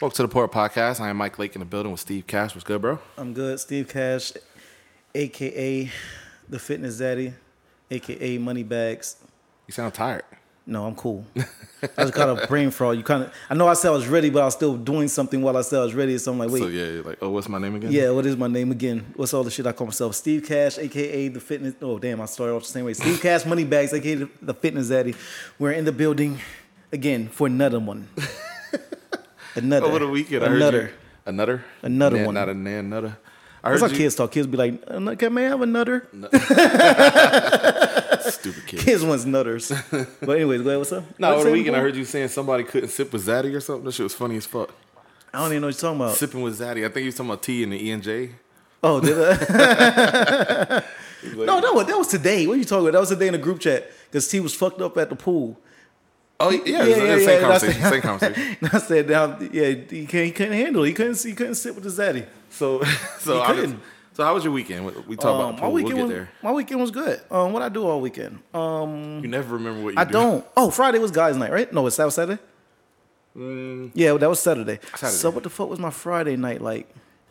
Welcome to the Port Podcast. I am Mike Lake in the building with Steve Cash. What's good, bro? I'm good. Steve Cash, aka the Fitness Daddy, aka Money Bags. You sound tired. No, I'm cool. I was kind of brain fraud. You kind of, I know I said I was ready, but I was still doing something while I said I was ready. So I'm like, wait, So yeah, you're like, oh, what's my name again? yeah, what is my name again? What's all the shit I call myself? Steve Cash, aka the Fitness. Oh damn, I started off the same way. Steve Cash, Money Bags, aka the Fitness Daddy. We're in the building again for another one. Another. Over the weekend, I heard Another. you. Another. Another Nan- one. Not a nan nutter. I That's heard how you. kids talk. Kids be like, "Uh, "Can may I have a nutter?" Stupid kid. Kids wants nutters. but anyways, go ahead. What's up? No, over the weekend I heard you saying somebody couldn't sip with Zaddy or something. That shit was funny as fuck. I don't even know what you're talking about. Sipping with Zaddy. I think you was talking about T and the E and J. Oh, did I? no, that was, that was today. What are you talking about? That was today in the group chat because T was fucked up at the pool. Oh yeah, yeah, yeah, yeah, same yeah, conversation. Same conversation. I said, yeah, he couldn't, he couldn't handle it. He couldn't, he couldn't sit with his daddy. So, so, I couldn't. so how was your weekend? We- We talk Um, about the my weekend We'll was get there. my weekend was good. Um, what I do all weekend? Um, You never remember what you I do. don't. Oh, Friday was guys' night, right? No, it's that was Saturday. Yeah, that was Saturday. Mm. Saturday. So what the fuck was my Friday night like?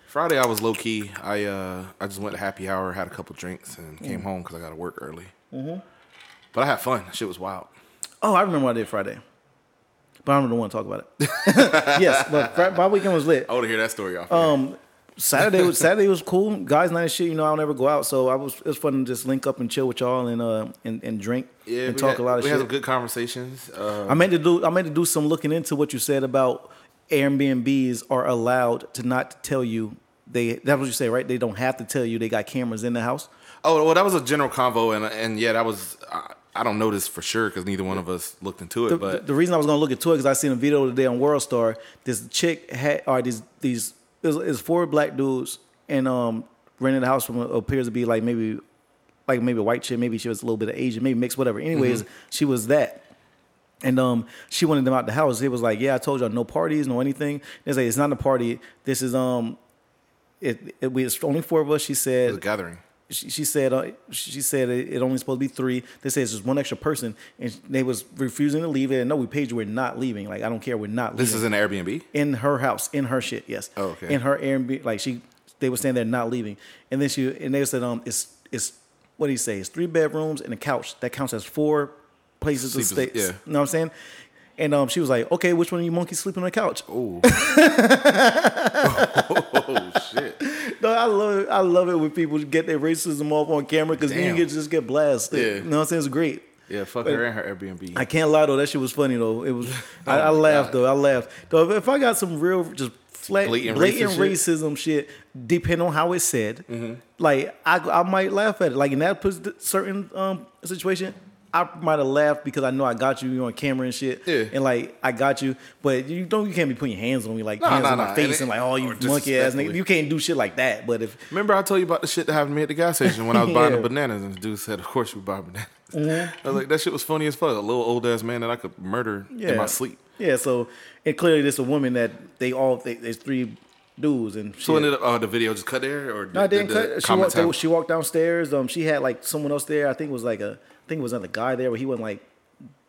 Friday I was low key. I uh I just went to happy hour, had a couple drinks, and Mm. came home because I got to work early. Mm-hmm. But I had fun. Shit was wild. Oh, I remember what I did Friday. But I don't want to talk about it. yes, but my weekend was lit. I want to hear that story off. Um, Saturday was Saturday was cool. Guys night and shit. You know, I'll never go out, so I was it was fun to just link up and chill with y'all and uh and, and drink yeah, and talk had, a lot of we shit. had some good conversations. Uh, I meant to do I meant to do some looking into what you said about Airbnbs are allowed to not tell you they that's what you say right? They don't have to tell you they got cameras in the house. oh well, that was a general convo, and and yeah, that was. I, I don't know this for sure because neither one of us looked into it. The, but the reason I was gonna look into it because I seen a video today on World Star. This chick had or these these it it was four black dudes and um rented a house from what appears to be like maybe like maybe a white chick, maybe she was a little bit of Asian, maybe mixed, whatever. Anyways, she was that. And um, she wanted them out the house. It was like, yeah, I told y'all no parties, no anything. They say it's not a party. This is um, it. it we it's only four of us. She it was a said. gathering. She, she said. Uh, she said it, it only supposed to be three. They said it's just one extra person, and they was refusing to leave. It And no, we paid you. We're not leaving. Like I don't care. We're not leaving This is an Airbnb. in her house, in her shit. Yes. Oh, okay. In her Airbnb, like she, they were saying they're not leaving, and then she and they said um it's it's what do you say? It's three bedrooms and a couch. That counts as four places to stay. Sleepers, yeah. You know what I'm saying? And um, she was like, okay, which one of you monkeys sleeping on the couch? Oh. oh shit. No, I love it. I love it when people get their racism off on camera because then you get just get blasted. Yeah. You know what I'm saying? It's great. Yeah, fuck her and her Airbnb. I can't lie though, that shit was funny though. It was I, I Oh laughed God. though. I laughed. Though if I got some real just flat Blatant blatant, racist racism shit, depending on how it's said, Mm-hmm. like I I might laugh at it. Like in that certain um situation, I might have laughed because I know I got you, you on camera and shit. Yeah. And like I got you, but you don't you can't be putting your hands on me like Nah, hands nah, on nah. my face And and, like oh you monkey ass nigga. You can't do shit like that. But if Remember I told you about the shit that happened to me at the gas station when I was buying the bananas and the dude said, "Of course you buy bananas." Mm-hmm. I was like, "That shit was funny as fuck." A little old ass man that I could murder yeah, in my sleep. Yeah, so and clearly there's a woman that they all they, there's three dudes and So ended up, uh, the video just cut there, or No, did didn't the cut. She walked, they, she walked downstairs. Um, she had like someone else there. I think it was like a, think it was another guy there, but he wasn't like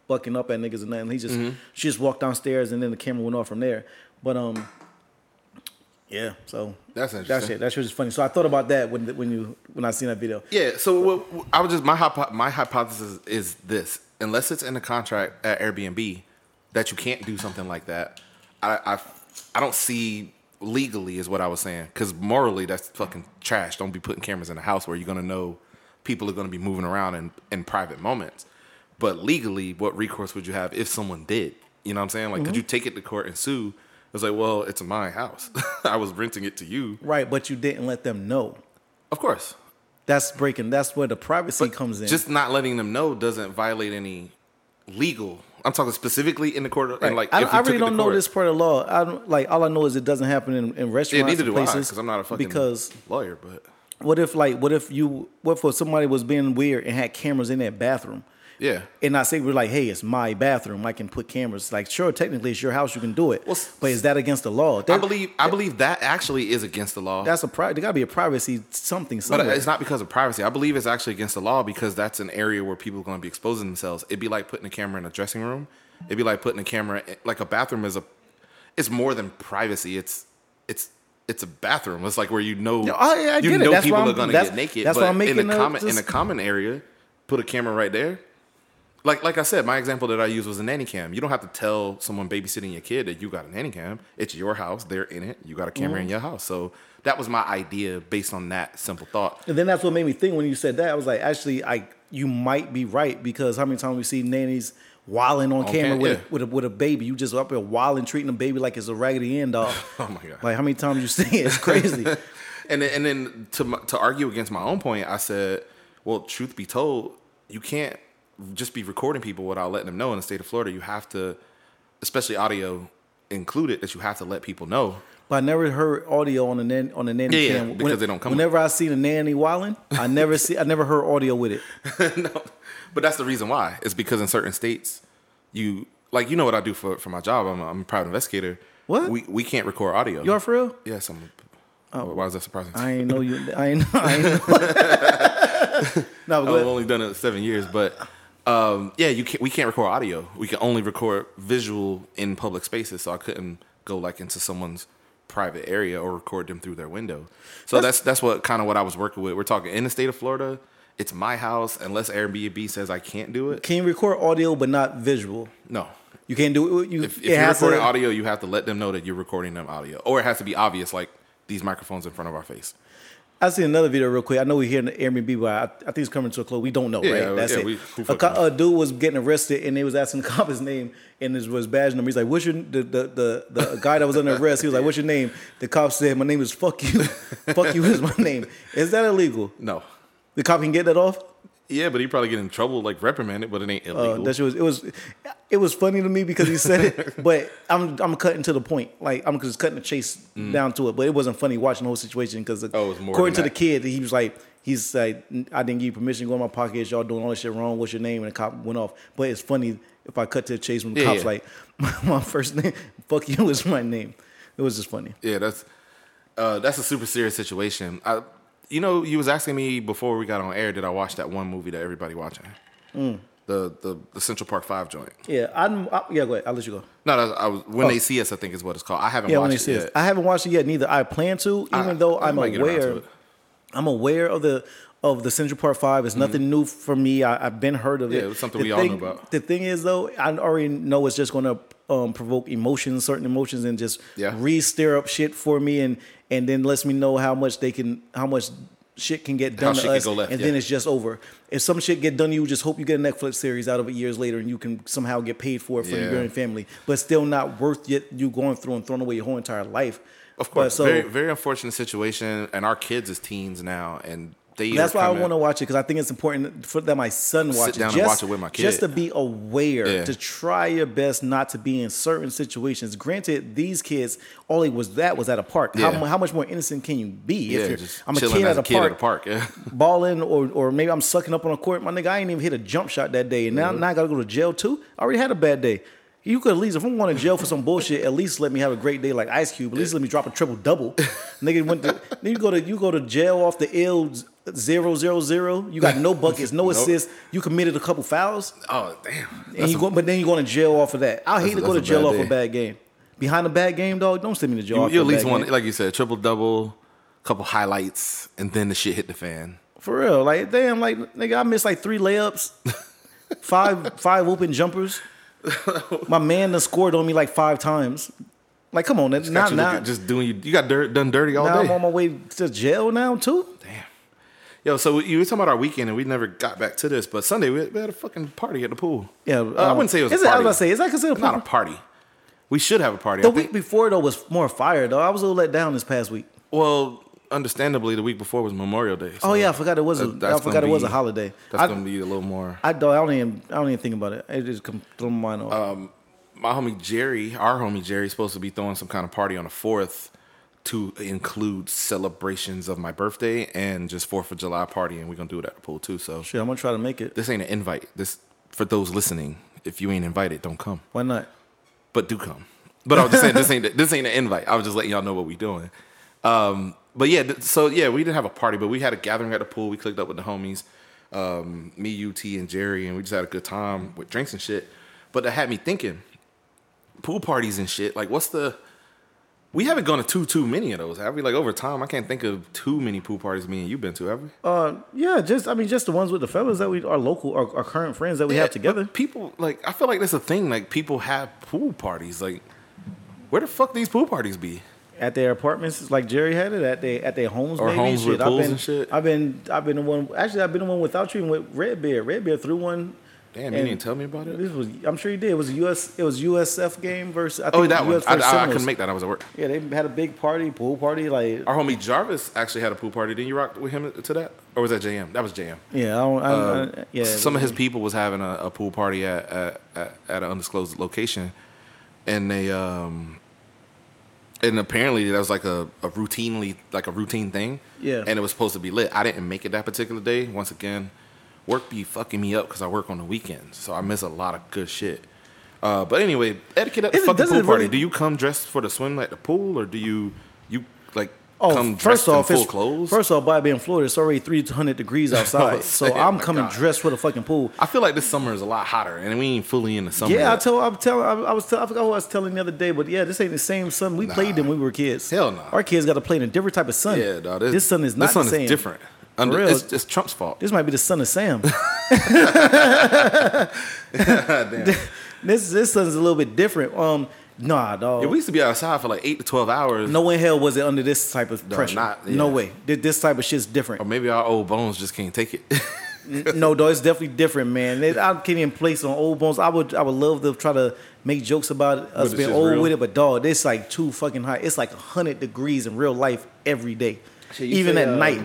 bucking up at niggas and nothing. He just, Mm-hmm. she just walked downstairs and then the camera went off from there. But um, yeah. So That's That interesting. shit, that shit was funny. So I thought about that when when you when I seen that video. Yeah. So what, what- I was just my hypo- my hypothesis is this: unless it's in the contract at Airbnb that you can't do something like that, I I, I don't see legally is what I was saying because morally that's fucking trash. Don't be putting cameras in a house where you're gonna know people are gonna be moving around in in private moments. But legally, what recourse would you have if someone did? You know what I'm saying? Like, could mm-hmm. you take it to court and sue? It's like, well, it's my house. I was renting it to you. Right, but you didn't let them know. Of course. That's breaking. That's where the privacy comes in. Just not letting them know doesn't violate any legal. I'm talking specifically in the court. Right. And like, I, if I really don't know this part of law. I don't like. All I know is it doesn't happen in, in Yeah, restaurants. neither and do I, places because I'm not a fucking because lawyer. But What if like what if you what if somebody was being weird and had cameras in their bathroom? yeah, And I say we're like, hey, it's my bathroom. I can put cameras. Like, sure, technically it's your house. You can do it. Well, but is that against the law? I believe I believe that actually is against the law. that's a pri- there got to be a privacy something But uh, it's not because of privacy. I believe it's actually against the law because that's an area where people are going to be exposing themselves. It'd be like putting a camera in a dressing room. It'd be like putting a camera eh, like a bathroom is a it's more than privacy. It's it's it's a bathroom. It's like where you know No, I- I you know That's people are gonna get naked. that's why I'm making in the a- common in a common area, put a camera right there. Like like I said, my example that I used was a nanny cam. You don't have to tell someone babysitting your kid that you got a nanny cam. It's your house. They're in it. You got a camera Mm-hmm. in your house. So that was my idea based on that simple thought. And then that's what made me think when you said that. I was like, actually, I you might be right because how many times we see nannies wilding on, camera cam- with, yeah. a, with a with a baby? You just up there wilding, treating a baby like it's a raggedy end dog. Oh my god. Like how many times you see it? It's crazy. And then, and then to to argue against my own point, I said, well, truth be told, you can't just be recording people without letting them know. In the state of Florida, you have to, especially audio included, that you have to let people know. But I never heard audio on the nan- on the nanny Yeah, yeah, cam. because they don't come- Whenever I see a nanny wilding, I never see I never heard audio with it. no, but that's the reason why. It's because in certain states, you like you know what I do for for my job. I'm a, I'm a private investigator. What? we we can't record audio. You are for real? Yes, I'm. Why is that surprising? I ain't know you. I ain't. I ain't know. no, I've only done it seven years, but um, yeah, you can't. We can't record audio. We can only record visual in public spaces. So I couldn't go like into someone's private area or record them through their window. So that's that's what kind of what I was working with. We're talking in the state of Florida. It's my house unless Airbnb says I can't do it. can you record audio but not visual? No. You can't do it. You, If, if it you're recording to, audio, you have to let them know that you're recording them audio, or it has to be obvious, like these microphones in front of our face. I see another video real quick. I know we're here in the Airbnb, but I, I think it's coming to a close. We don't know, Yeah, right? That's yeah, it. we- a, co- a dude was getting arrested, and they was asking the cop his name, and his was badge number. He's like, "What's your the the the, the guy that was under arrest?" He was like, "What's your name?" The cop said, "My name is Fuck You. fuck You is my name." Is that illegal? No. The cop can get that off. Yeah, but he probably get in trouble, like reprimanded, but it ain't Uh, illegal. that shit was it was it was funny to me because he said it, but I'm I'm cutting to the point. Like I'm just cutting the chase down to it. But it wasn't funny watching the whole situation because Mm. Oh, it was more according to than the kid, he was like he's like I didn't give you permission to go in my pockets. Y'all doing all this shit wrong. What's your name? And the cop went off. But it's funny if I cut to the chase when the Yeah, cops yeah. like my, first name, fuck you is my name. It was just funny. Yeah, that's uh, that's a super serious situation. I, you know, you was asking me before we got on air, did I watch that one movie that everybody watching? Mm. The, the the Central Park Five joint. Yeah, I'm. I, yeah, go ahead. I'll let you go. No, I was when Oh. they see us. I think is what it's called. I haven't Yeah, watched when they it see yet. it. I haven't watched it yet. Neither. I plan to, even I- though I'm might get around to aware. I'm aware of the of the Central Park Five. It's nothing new for me. I, I've been heard of Mm-hmm. Yeah, it. it was something The we all thing- knew about. The thing is, though, I already know it's just going to um, provoke emotions, certain emotions, and just Yeah. re-stir up shit for me, and and then lets me know how much they can, how much shit can get done shit to us, left, and yeah. then it's just over. If some shit get done to you, just hope you get a Netflix series out of it years later, and you can somehow get paid for it for Yeah. your and family. But still not worth yet you going through and throwing away your whole entire life. Of But course, so very very unfortunate situation, and our kids is teens now, and they that's why I want to watch it because I think it's important for that my son watch it. down and just, watch it with my Just to be aware, Yeah. to try your best not to be in certain situations. Granted, these kids, all it was that was at a park. How, Yeah. mu- how much more innocent can you be? Yeah, if you're, just I'm a kid at a kid park, at a park. Yeah. balling, or or maybe I'm sucking up on a court. My nigga, I ain't even hit a jump shot that day, and now, Mm-hmm. now I gotta go to jail too. I already had a bad day. You could at least, if I'm going to jail for some bullshit, at least let me have a great day like Ice Cube. At least let me drop a triple double. Nigga went to then you go to you go to jail off the ill zero zero zero. You got no buckets, no assists. You committed a couple fouls, Oh damn! and you go, but then you're going to jail off of that. I hate to go to jail off a bad game. Behind a bad game, dog, don't send me to jail. you, you at least want, like you said, triple double, couple highlights, and then the shit hit the fan. For real, like damn, like nigga, I missed like three layups, five five open jumpers. My man done scored on me like five times. Like, come on, now Got now, you now, looking- just doing you. You got dirt, done dirty all day. now I'm on my way to jail now too. Yo, so you were talking about our weekend, and we never got back to this. But Sunday we we had a fucking party at the pool. Yeah, Uh, I wouldn't say it was Is a it, I party. was gonna say, is that considered Not a party. We should have a party. The I think- week before though was more fire though. I was a little let down this past week. well, understandably, the week before was Memorial Day. so Oh yeah, I forgot it was a, I forgot it was a holiday. That's I, gonna be a little more. I don't I don't even I don't even think about it. It just come through my mind off. my homie Jerry, our homie Jerry, is supposed to be throwing some kind of party on the fourth to include celebrations of my birthday and just Fourth of July party, and we're gonna do it at the pool too. So Shit, I'm gonna try to make it. this ain't an invite. This for those listening. If you ain't invited, don't come, Why not? but do come. But I was just saying this ain't this ain't an invite. I was just letting y'all know what we doing. Um, but yeah, so yeah, we didn't have a party, but we had a gathering at the pool. We clicked up with the homies, um, me, UT, and Jerry, and we just had a good time with drinks and shit. But that had me thinking, pool parties and shit. Like, what's the We haven't gone to too too many of those, have we? Like over time, I can't think of too many pool parties me and you've been to, have we? Uh, yeah, just I mean, just the ones with the fellas that we are local, our, our current friends that we Yeah, have together. People like I feel like that's a thing. Like people have pool parties. Like where the fuck these pool parties be? at their apartments, like Jerry had it at their at their homes, Or maybe. homes with I've pools been, and shit. I've been I've been the one. Actually, I've been the one without you with Redbeard. Redbeard threw one. Damn, you and didn't tell me about it. This was I'm sure you did. It was a US. It was USF game versus. I Oh, think that one. I, I, I couldn't make that. I was at work. Yeah, they had a big party, pool party. Like Our homie Jarvis actually had a pool party. Didn't you rock with him to that, or was that JM? That was JM. yeah, I don't. I, Uh, yeah, some of his people was having a, a pool party at, at at at an undisclosed location, and they um, and apparently that was like a, a routinely like a routine thing. Yeah. and it was supposed to be lit. I didn't make it that particular day. Once again, work be fucking me up because I work on the weekends, so I miss a lot of good shit. Uh, but anyway, etiquette at the Is it- fucking pool it party. really- Do you come dressed for the swim at the pool, or do you you like Oh, come first dressed off, in full it's, clothes? first off, Bobby in Florida, it's already 300 degrees outside, so Oh, I'm my coming God. dressed for the fucking pool. I feel like this summer is a lot hotter, and we ain't fully in the summer. Yeah, I yet. tell, I'm telling, I, I was, tell, I forgot what I was telling the other day, but yeah, this ain't the same sun we played in when we were kids. Hell no. Our kids got to play in a different type of sun. Yeah, dog. This, sun is not This sun the same. is different. Under, real. it's, it's Trump's fault. This might be the son of Sam. Damn. this this sun's a little bit different. Um, nah, dog. Yeah, we used to be outside for like eight to twelve hours. no way in hell was it under this type of No, pressure. not- No way. Th- This type of shit's different. Or maybe our old bones just can't take it. no, dog, it's definitely different, man. It, I can't even place on old bones. I would, I would love to try to make jokes about us it's being just old real? with it, but dog, it's like too fucking hot. It's like hundred degrees in real life every day, Shit, even say, at uh, night.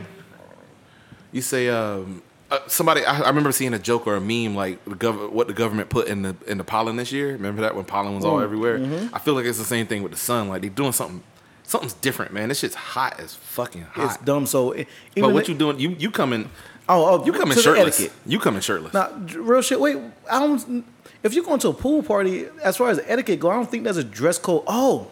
You say um, uh, somebody. I, I remember seeing a joke or a meme like the gov- what the government put in the in the pollen this year. Remember that when pollen was all Mm, everywhere. mm-hmm. I feel like it's the same thing with the sun. Like they're doing something. Something's different, man. This shit's hot as fucking hot. It's dumb. So, it- but what you doing? You you coming? Oh, oh, You coming shirtless? You coming shirtless? Now, real shit. Wait, I don't. If you're going to a pool party, as far as etiquette go, I don't think there's a dress code. Oh,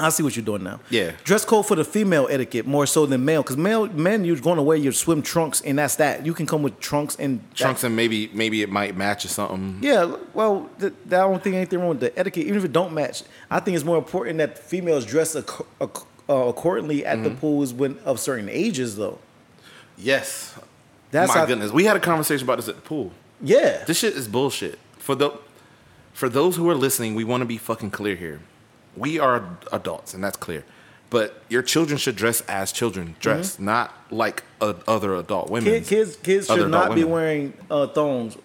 I see what you're doing now. Yeah. dress code for the female etiquette more so than male, because male men you're going to wear your swim trunks, and that's that. You can come with trunks and Trunks and maybe maybe it might match or something. Yeah, well, th- I don't think anything wrong with the etiquette, even if it don't match. I think it's more important that females dress ac- ac- uh, accordingly at Mm-hmm. the pools when of certain ages, though. Yes. That's my goodness. We had a conversation about this at the pool. Yeah, This shit is bullshit. For the for those who are listening, we want to be fucking clear here. We are adults, and that's clear. But your children should dress as children dress, not like uh, other adult women. Kid, kids, kids should not be women. wearing uh, thongs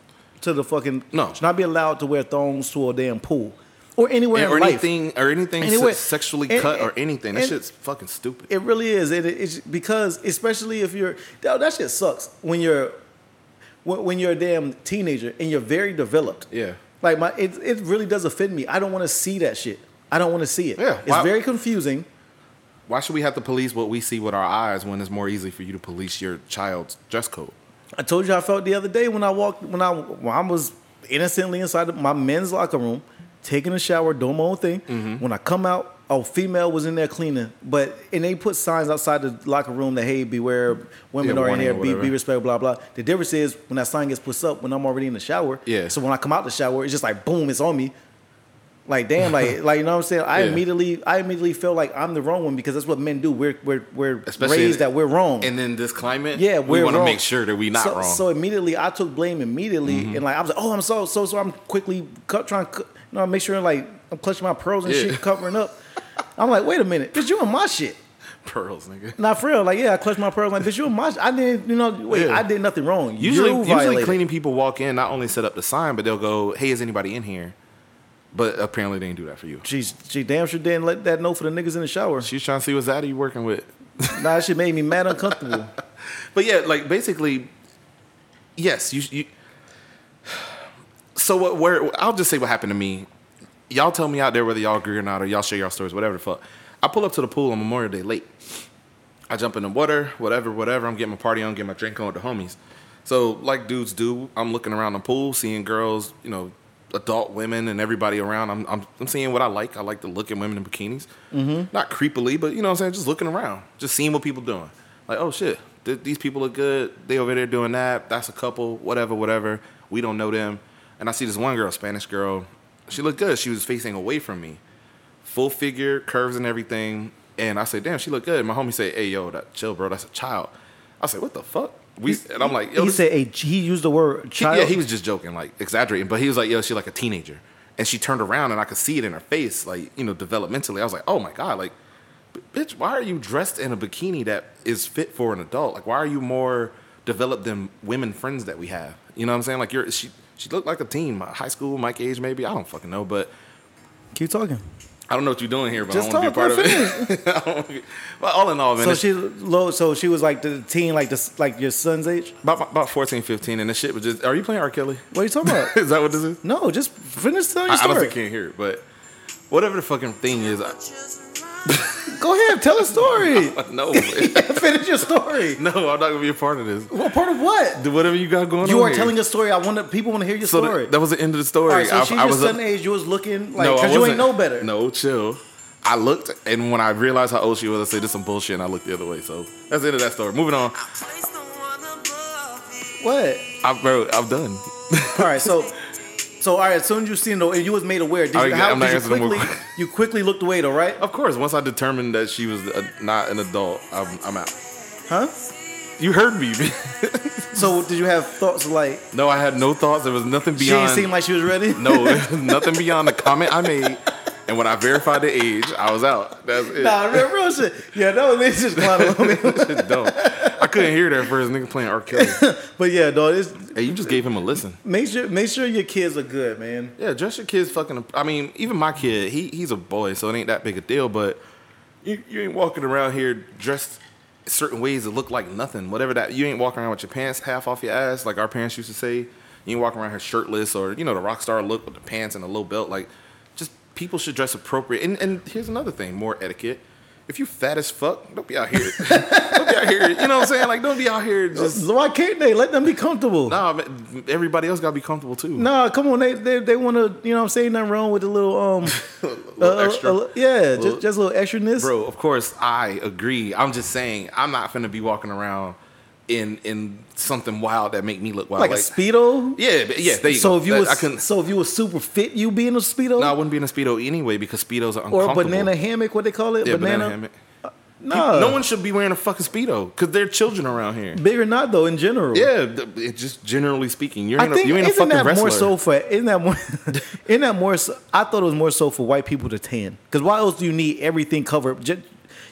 to the fucking. No. should not be allowed to wear thongs to a damn pool or anywhere or in life. anything or anything Anywhere. sexually And- cut or anything. That and- shit's fucking stupid. It really is. It, it's because, especially if you're that, that shit sucks when you're when, when you're a damn teenager and you're very developed. Yeah. Like my, it, it really does offend me. I don't want to see that shit. I don't want to see it. Yeah, it's why- very confusing. Why should we have to police what we see with our eyes when it's more easy for you to police your child's dress code? I told you I felt the other day when I walked when I when I was innocently inside of my men's locker room, taking a shower, doing my own thing. Mm-hmm. When I come out, a female was in there cleaning, but and they put signs outside the locker room that hey, beware, women Yeah, are in here, be, be respectful, blah blah. The difference is when that sign gets put up when I'm already in the shower. Yeah. So when I come out the shower, it's just like boom, it's on me. Like damn, like like you know what I'm saying. I Yeah. immediately I immediately feel like I'm the wrong one because that's what men do. We're we're we're Especially raised that we're wrong. And in this climate, Yeah, we want to make sure that we not so, wrong. Mm-hmm. So immediately, I took blame immediately, and like I was like, "Oh, I'm so so so." I'm quickly cut, trying to, you know, make sure like I'm clutching my pearls and Yeah. shit, covering up. I'm like, "Wait a minute, bitch, you in my shit." Pearls, nigga. Not for real. Like, yeah, I clutched my pearls. Like, bitch, you in my. Shit. I didn't, you know, wait, Yeah. I did nothing wrong. Usually, usually cleaning people walk in, not only set up the sign, but they'll go, "Hey, is anybody in here?" But apparently, they didn't do that for you. She's she damn sure didn't let that know for the niggas in the shower. She's trying to see what's that you working with. nah, she made me mad uncomfortable. But yeah, like basically, yes, you. you so what? Where I'll just say what happened to me. Y'all tell me out there whether y'all agree or not, or y'all share y'all stories, whatever the fuck. I pull up to the pool on Memorial Day late. I jump in the water, whatever, whatever. I'm getting my party on, getting my drink on with the homies. So like dudes do, I'm looking around the pool, seeing girls, you know, adult women and everybody around. I'm I'm, I'm seeing what I like. I like to look at women in bikinis, mm-hmm. not creepily, but you know what I'm saying, just looking around, just seeing what people doing. Like, oh shit, th- these people look good. They over there doing that. That's a couple, whatever, whatever. We don't know them. And I see this one girl, Spanish girl. She looked good. She was facing away from me. full figure, curves and everything. And I said, damn, she looked good. My homie said, hey, yo, that chill, bro. That's a child. I said, what the fuck? We and I'm like, yo, he this- said a, he used the word he- child. yeah, he was just joking, like exaggerating. But he was like, yo, she like a teenager. And she turned around and I could see it in her face, like, you know, developmentally. I was like, oh my God, like, bitch, why are you dressed in a bikini that is fit for an adult? Like, why are you more developed than women friends that we have? You know what I'm saying? Like, you're, she, she looked like a teen, high school, my age maybe. I don't fucking know. But Keep talking. I don't know what you're doing here, but Just I want to be a part of it. I don't wanna be- but all in all, man, So she low. So she was like the teen, like this, like your son's age. about, about 14, 15, and the shit was just, are you playing R. Kelly? What are you talking about? is that what this is? no, just finish telling your I, I story. honestly can't hear it, but whatever the fucking thing is, I, Go ahead, tell a story. no, finish your story. no, I'm not gonna be a part of this. What part of what? Do whatever you got going You on. You are here. telling a story. I want to, people want to hear your So story. that was the end of the story. All right, so I, she's I was son a- age. You was looking like no, because you ain't know better. No, chill. I looked, and when I realized how old she was, I said, "This some bullshit," and I looked the other way. So that's the end of that story. Moving on. What? I, bro, I'm done. All right, so. So all right, as soon as you seen though, and you was made aware, did I you, how did you quickly you quickly looked away though, right? Of course, once I determined that she was a, not an adult, I'm, I'm out. Huh? You heard me. So did you have thoughts like no, I had no thoughts. There was nothing beyond. she beyond. didn't seem like she was ready? no, nothing beyond the comment I made. And when I verified the age, I was out. That's it. Nah, real, real shit. Yeah, no, this just clown a little bit. Shit dumb. I couldn't hear that first nigga playing R. Kelly. But yeah, dog, it's, Hey, you just gave him a listen. make sure make sure your kids are good, man. Yeah, dress your kids fucking. I mean, even my kid, he he's a boy, so it ain't that big a deal. But you, you ain't walking around here dressed certain ways that look like nothing. Whatever that, you ain't walking around with your pants half off your ass, like our parents used to say. You ain't walking around here shirtless or you know the rock star look with the pants and a low belt. Like, just people should dress appropriate. And and here's another thing, more etiquette. If you fat as fuck, don't be out here. don't be out here. You know what I'm saying? Like, don't be out here just. Why can't they let them be comfortable? Nah, man, everybody else gotta be comfortable too. Nah, come on, they they, they want to, you know, what I'm saying nothing wrong with a little um, little uh, extra. uh, yeah, Little- just just a little extraness. Bro, of course I agree. I'm just saying I'm not gonna be walking around in in something wild that make me look wild. like, a speedo. Yeah, yeah. There you so go. if you That- was I couldn't. so if you was super fit, you'd be in a speedo No, I wouldn't be in a speedo anyway because speedos are or uncomfortable. a banana hammock, what they call it? Yeah, banana. banana, hammock. Uh, no, No one should be wearing a fucking speedo because they're children around here. big or not though. In general, Yeah, it just generally speaking, you're I ain't a, think you ain't isn't fucking that wrestler. more so for isn't that more isn't that more so, I thought it was more so for white people to tan because why else do you need everything covered? Just,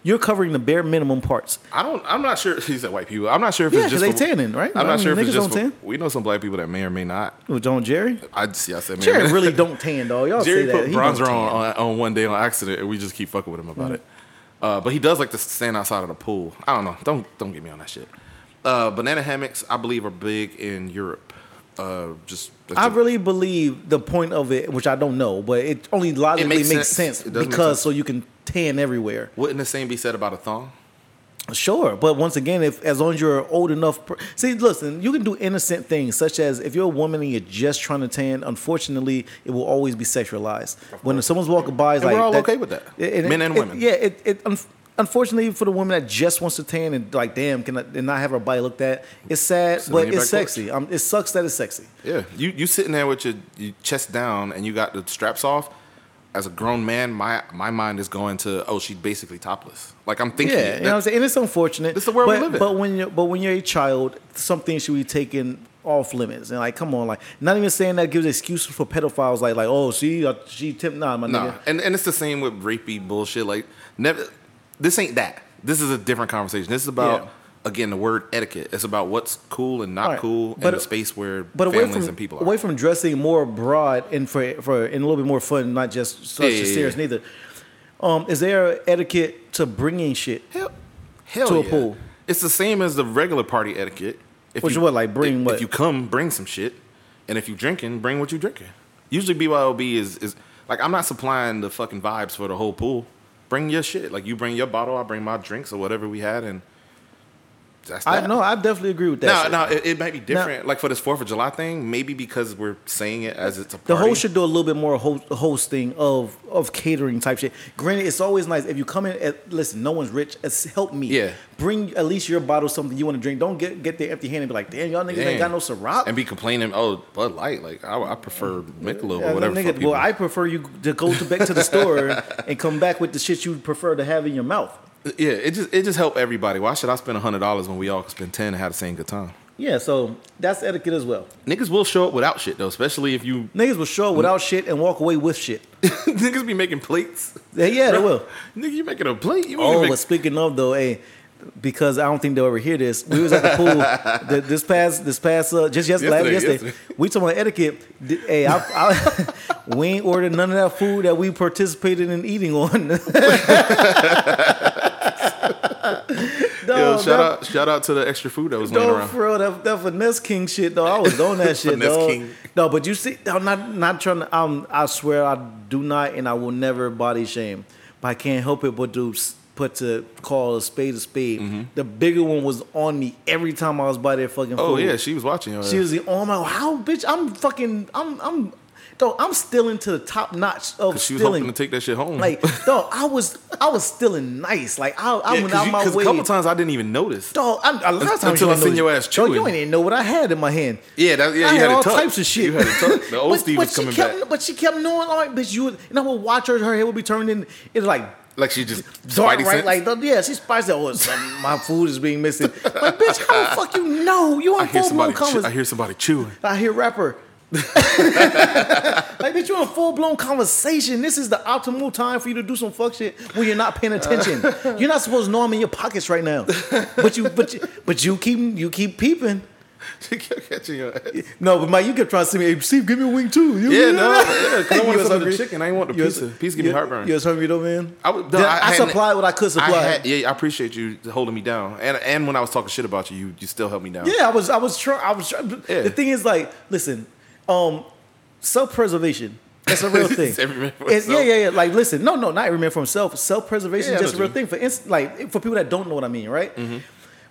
you're covering the bare minimum parts. I don't. I'm not sure. He said white people. I'm not sure if Yeah, it's just they for- tanning, right? I'm I not mean, sure if it's just. don't For, we know some black people that may or may not. With John Jerry, I see. I said Jerry really don't tan, dog. Y'all Jerry say that put He bronzer don't on, on on one day on accident, and we just keep fucking with him about it. Uh, but he does like to stand outside of the pool. I don't know. Don't don't get me on that shit. Uh, banana hammocks, I believe, are big in Europe. Uh, just I just- really believe the point of it, which I don't know, but it only logically makes makes, sense. sense, It does make because sense. so you can tan everywhere. wouldn't the same be said about a thong? Sure, but once again, if as long as you're old enough, per- see, listen, you can do innocent things such as if you're a woman and you're just trying to tan. Unfortunately, it will always be sexualized. When someone's walking by, it's And like we're all that- okay with that. it- it- Men and it- women. yeah, it, it un- unfortunately for the woman that just wants to tan and like, damn, can I, and not have her body looked at? It's sad, but it's sexy. Um, it sucks that it's sexy. Yeah, you you sitting there with your, your chest down and you got the straps off. As a grown man, my my mind is going to oh she's basically topless. Like I'm thinking, Yeah, it. you know what I'm saying? And it's unfortunate. This is the world we but, live in. But when you're but when you're a child, something should be taken off limits. And like, come on, like not even saying that gives excuses for pedophiles like like, oh she uh, she tempt nah my Nah, nigga. and and it's the same with rapey bullshit. Like never, this ain't that. This is a different conversation. This is about Yeah. Again the word etiquette. It's about what's cool and not Right. cool But- in a space where But away families from and people are. away from dressing more broad and for for and a little bit more fun, not just such Yeah, yeah, serious yeah. neither. Um, is there etiquette to bringing shit? hell, hell to a pool. It's the same as the regular party etiquette. If Which is what, like, bring if, what? If you come, bring some shit, and if you drinking, bring what you drinking. Usually BYOB is is like I'm not supplying the fucking vibes for the whole pool. Bring your shit. Like you bring your bottle, I bring my drinks or whatever we had, and that's I know. I definitely agree with that. Now, shit. now it, it might be different. like for this Fourth of July thing, maybe because we're saying it as it's a The host should do a little bit more host, hosting of of catering type shit. Granted, it's always nice if you come in. At, listen, no one's rich. Help me. Yeah. Bring at least your bottle of something you want to drink. Don't get get there empty handed and be like, damn, y'all niggas Damn. ain't got no Ciroc. and be complaining. Oh, Bud Light. Like I, I prefer Michelob Yeah, or whatever. nigga, well, I prefer you to go to back to the store and come back with the shit you prefer to have in your mouth. Yeah, it just it just help everybody. Why should I spend hundred dollars when we all can spend ten and have the same good time? Yeah, so that's etiquette as well. Niggas will show up without shit though, especially if you Niggas will show up without shit and walk away with shit. niggas be making plates. Yeah, yeah, they will. Nigga, you making a plate? You Oh, make, but speaking of though, hey, because I don't think they'll ever hear this. We was at the pool th- this past this past uh, just yesterday. Yesterday, yesterday. yesterday. We talking about etiquette. Hey, I, I, we ain't ordered none of that food that we participated in eating on. Yo, shout that- out shout out to the extra food that was laying around. for real, that, that finesse king shit though. I was on that shit, king. No, but you see, I'm not not trying to. Um, I swear I do not, and I will never body shame. But I can't help it but to put to call a spade a spade. The bigger one was on me every time I was by their fucking. Oh food. yeah, she was watching. Your She was the oh my how bitch I'm fucking I'm I'm though I'm still into the top notch of she was stealing. hoping to take that shit home. like dog, I was I was stealing nice. Like I, I yeah, went out you, my way. a couple times I didn't even notice. Dog, I, a lot of times Until you I seen your ass Dog, you ain't even know what I had in my hand. Yeah, that, yeah, I you had had, all tucked. types of shit. You had it. The old But- Steve but was she coming kept, back. But she kept knowing, like, bitch, you. And I would watch her. Her head would be turned in. It's like Like she just dark, right? sense. Like, the- yeah, she's spicy. Oh, my food is being missing. Like, bitch, how the fuck you know? You on full blown. Chew, I hear somebody chewing. I hear rapper. Like, bitch, you're in a full blown conversation. This is the optimal time for you to do some fuck shit when you're not paying attention. you're not supposed to know I'm in your pockets right now, but you, but you, but you keep, you keep peeping. She kept catching your ass. No, but Mike, you kept trying to see me. Hey, Steve, give me a wing too. You- Yeah, no, yeah, 'cause I was some of the chicken. I didn't want the You was- pizza. Pizza give me heartburn. You was hungry though, man. I was- no, I, I I supplied what I could supply. I had, yeah, I appreciate you holding me down, and and when I was talking shit about you, you, you still held me down. Yeah, I was. I was trying. I was trying. Yeah. The thing is, like, listen, um, self preservation. That's a real thing. Every man for yeah, yeah, yeah. Like, listen, no, no, not every man for himself. Self preservation Yeah, is just a real thing. For instance, like for people that don't know what I mean, right? Mm-hmm.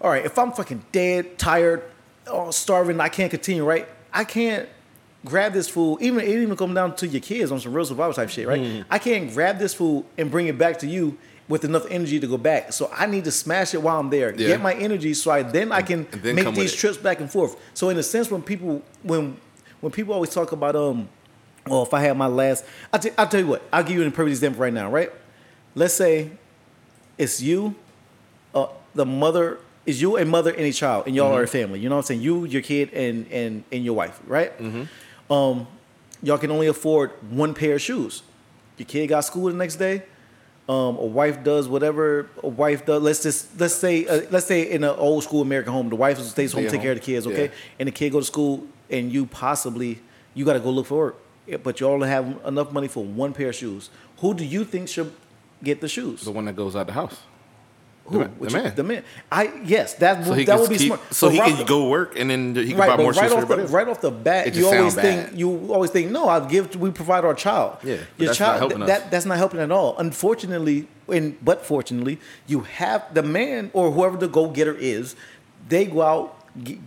All right, if I'm fucking dead, tired, oh, starving, I can't continue, right? I can't grab this food. Even it even come down to your kids on some real survival type shit, right? Mm-hmm. I can't grab this food and bring it back to you with enough energy to go back. So I need to smash it while I'm there. Yeah. Get my energy so I then I can make these trips back and forth. So in a sense, when people when when people always talk about um, well, if I had my last, I t- I'll tell you what, I'll give you an perfect example right now, right? Let's say it's you, uh, the mother is you, a mother and a child, and y'all are a family. You know what I'm saying? You, your kid, and and and your wife, right? Um, y'all can only afford one pair of shoes. Your kid got school the next day. Um, a wife does whatever a wife does. Let's just let's say uh, let's say in an old school American home, the wife stays home, Stay take home. care of the kids, okay? Yeah. And the kid go to school, and you possibly you got to go look for work, but you only have enough money for one pair of shoes. Who do you think should get the shoes? the one that goes out the house. Who? the ma- Which- the man. The man. I yes, that So would that would be keep, smart. So But he right- can go work and then he can right, buy more right shoes for off the right off the bat, you always sound think you always think no, I give we provide our child. Yeah, your that's not child that that's not helping at all. Unfortunately, and but fortunately, you have the man or whoever the go getter is. They go out.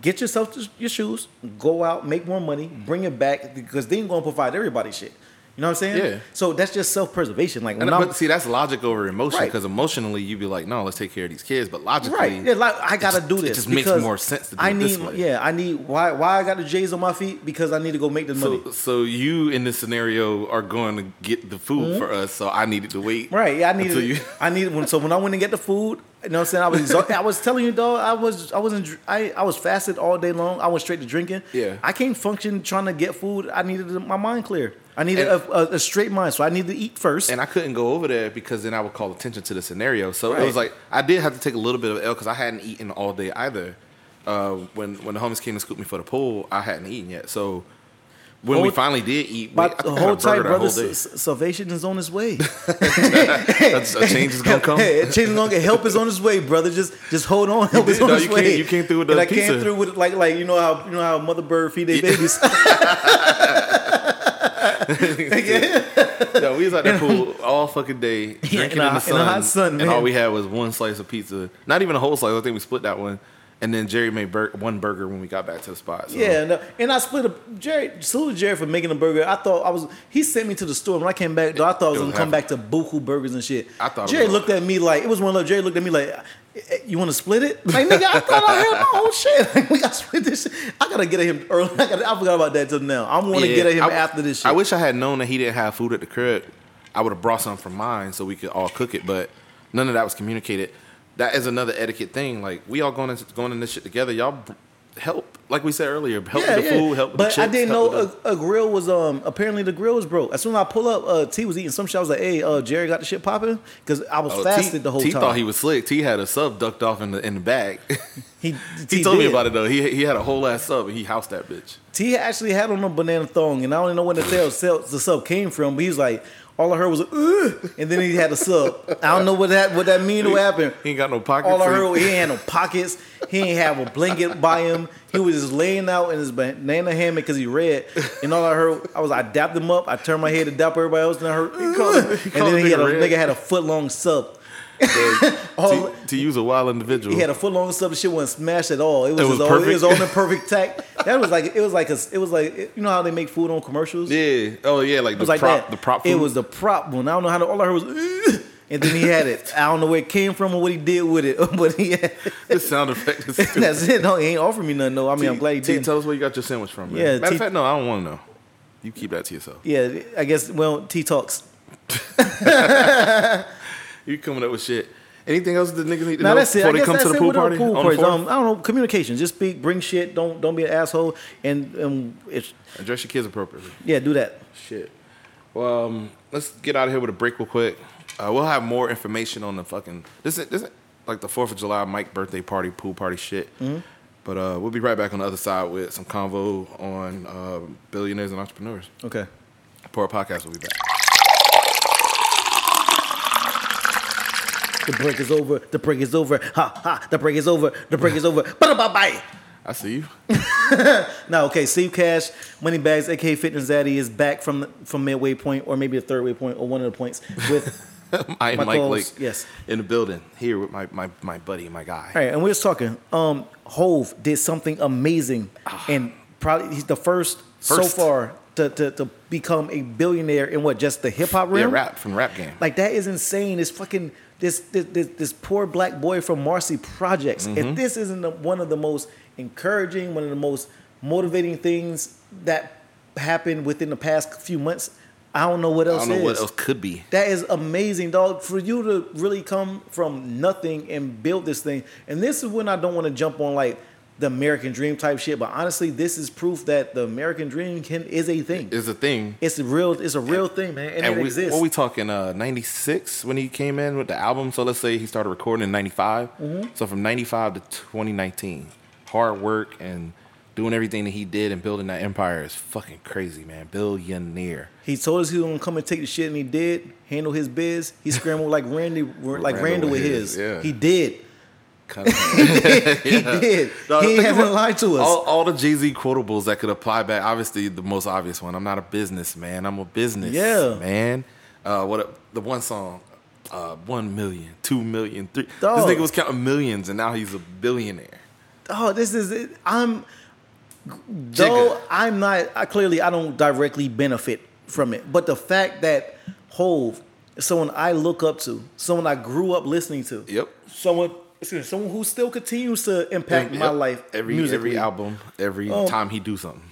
Get yourself your shoes. Go out, make more money, bring it back because they gonna provide everybody shit. You know what I'm saying? Yeah. So that's just self preservation. Like when And, I'm but see, that's logic over emotion Right. because emotionally you'd be like, no, let's take care of these kids. But logically, Right. Yeah, like I gotta do it this. just makes more sense to do I it need this way. yeah, I need why why I got the J's on my feet? Because I need to go make the money. So, so you in this scenario are going to get the food for us. So I needed to wait. Mm-hmm. Right. Yeah, I needed. You- I needed when. So when I went and get the food, you know what I'm saying. I was. exhausted. I was telling you, dog. I was. I wasn't. I. I was fasted all day long. I went straight to drinking. Yeah. I can't function trying to get food. I needed my mind clear. I needed And- a, a, a straight mind. So I needed to eat first. And I couldn't go over there because then I would call attention to the scenario. So it was like I did have to take a little bit of L because I hadn't eaten all day either. Uh, when when the homies came and scooped me for the pool, I hadn't eaten yet. So when we finally did eat, we, I but think I had a hold tight, brother. whole. Salvation is on its way. A change is gonna come. Hey, change is gonna get help is on its way, brother. Just just hold on. Help is did, on no, its you way. came- you came through with and the I came through with like like you know how you know how mother bird feed their babies. No, we was at that pool all fucking day, drinking in a- in, the in a hot sun, and all we had was one slice of pizza. Not even a whole slice. I think we split that one. And then Jerry made bur- one burger when we got back to the spot. So. Yeah, no, and I split a Jerry. Salute Jerry for making a burger. I thought I was. He sent me to the store when I came back. Though I thought I was It gonna was come back to Buku burgers and shit. I thought Jerry looked at me like it was one of those. Jerry looked at me like, "Eh, eh, Eh, "You want to split it?" Like nigga, I thought I had my own shit. Like, we got to split this. shit. I gotta get at him early. I, gotta, I forgot about that till now. I'm want to Yeah, get at him I- after this shit. I wish I had known that he didn't have food at the crib. I would have brought some from mine so we could all cook it, but none of that was communicated. That is another etiquette thing. Like we all going into going in this shit together. Y'all b- help, like we said earlier, help with the food, help with but the chips. I didn't know a, a grill was um apparently the grill was broke. As soon as I pull up, uh, T was eating some shit. I was like, "Hey, uh, Jerry got the shit popping," because I was Oh, fasted T, the whole T time. thought he was slick. T had a sub ducked off in the in the bag. he, he told me about it though. He he had a whole ass sub and he housed that bitch. T actually had on a banana thong, and I don't even know where the sub, the sub came from. But he was like, all I heard was, Ugh, and then he had a sub. I don't know what that what that mean what happened. He ain't got no pockets. All I he- heard, was he ain't had no pockets. He ain't have a blanket by him. He was just laying out in his banana hammock because he read. And all I heard, I was, I dapped him up. I turned my head to dap everybody else, and I heard, He called- and then he had a red. nigga had a foot long sub. To, to use a wild individual. he had a foot long sub. The shit wasn't smashed at all. It was, It was all, perfect. it was on the perfect tack. That was like it was like a it was like you know how they make food on commercials. yeah. Oh yeah, like It the like prop. that. The prop. Food. It was the prop one. I don't know how. To, all I heard was, "Ugh," and then he had it. I don't know where it came from or what he did with it, but he had. it. the sound effect. Is stupid. That's it. No, he ain't offering me nothing. though. I mean, I'm glad he T, did. tell us where you got your sandwich from. Man. Yeah, Matter T- of fact, no, I don't want to know. You keep that to yourself. Yeah, I guess. Well, T talks. You coming up with shit. Anything else that niggas need to Now know that's it. before I they guess come that's to the it pool with party? Pool on the parties. fourth? Um, I don't know. Communication. Just speak. Bring shit. Don't don't be an asshole. And and it's Address your kids appropriately. yeah, do that. Shit. Well, um, let's get out of here with a break real quick. Uh, we'll have more information on the fucking this is this is like the Fourth of July Mike birthday party pool party shit. Mm-hmm. But uh, we'll be right back on the other side with some convo on uh, billionaires and entrepreneurs. Okay. Poor podcast will be back. The break is over. The break is over. Ha ha. The break is over. The break is over. Bye bye bye. I see you. Now, okay, Steve Cash, Moneybags, aka Fitness Zaddy, is back from from midway point or maybe the third way point or one of the points with. I am Mike Lake. yes. In the building here with my my, my buddy, my guy. All right, and we're just talking. Um, Hove did something amazing, and probably he's the first, so Ah. First. far to, to to become a billionaire in what just the hip hop Yeah, realm. rap from rap game. Like that is insane. It's fucking this this this, this poor black boy from Marcy Projects. Mm-hmm. If this isn't the, one of the most encouraging, one of the most motivating things that happened within the past few months, I don't know what else. I don't know is. what else could be. That is amazing, dog. For you to really come from nothing and build this thing. And this is when I don't want to jump on like the American dream type shit. But honestly, this is proof that the American dream can is a thing. Is a thing. It's a real it's a real thing, man. And, And it we, exists. what we talking? Uh, ninety six when he came in with the album. So let's say he started recording in ninety Mm-hmm. So from ninety five to twenty nineteen, hard work and doing everything that he did and building that empire is fucking crazy, man. Billionaire. He told us he was gonna come and take the shit, and he did handle his biz. He scrambled like Randy, like Randall Randall with with his. his, yeah. He did. Kind of- he did. No, he hasn't lied to us. All, all the Jay Z quotables that could apply back. Obviously, the most obvious one. I'm not a businessman. I'm a business Yeah. man. Uh, what a, the one song? Uh, one million, two million, three. Dog. This nigga was counting millions, and now he's a billionaire. oh, this is it. I'm though I'm not. I clearly I don't directly benefit from it, but the fact that Hove, is someone I look up to, someone I grew up listening to, Yep. someone. Excuse me, Someone who still continues to impact my life every musically. every album, every Um, time he do something.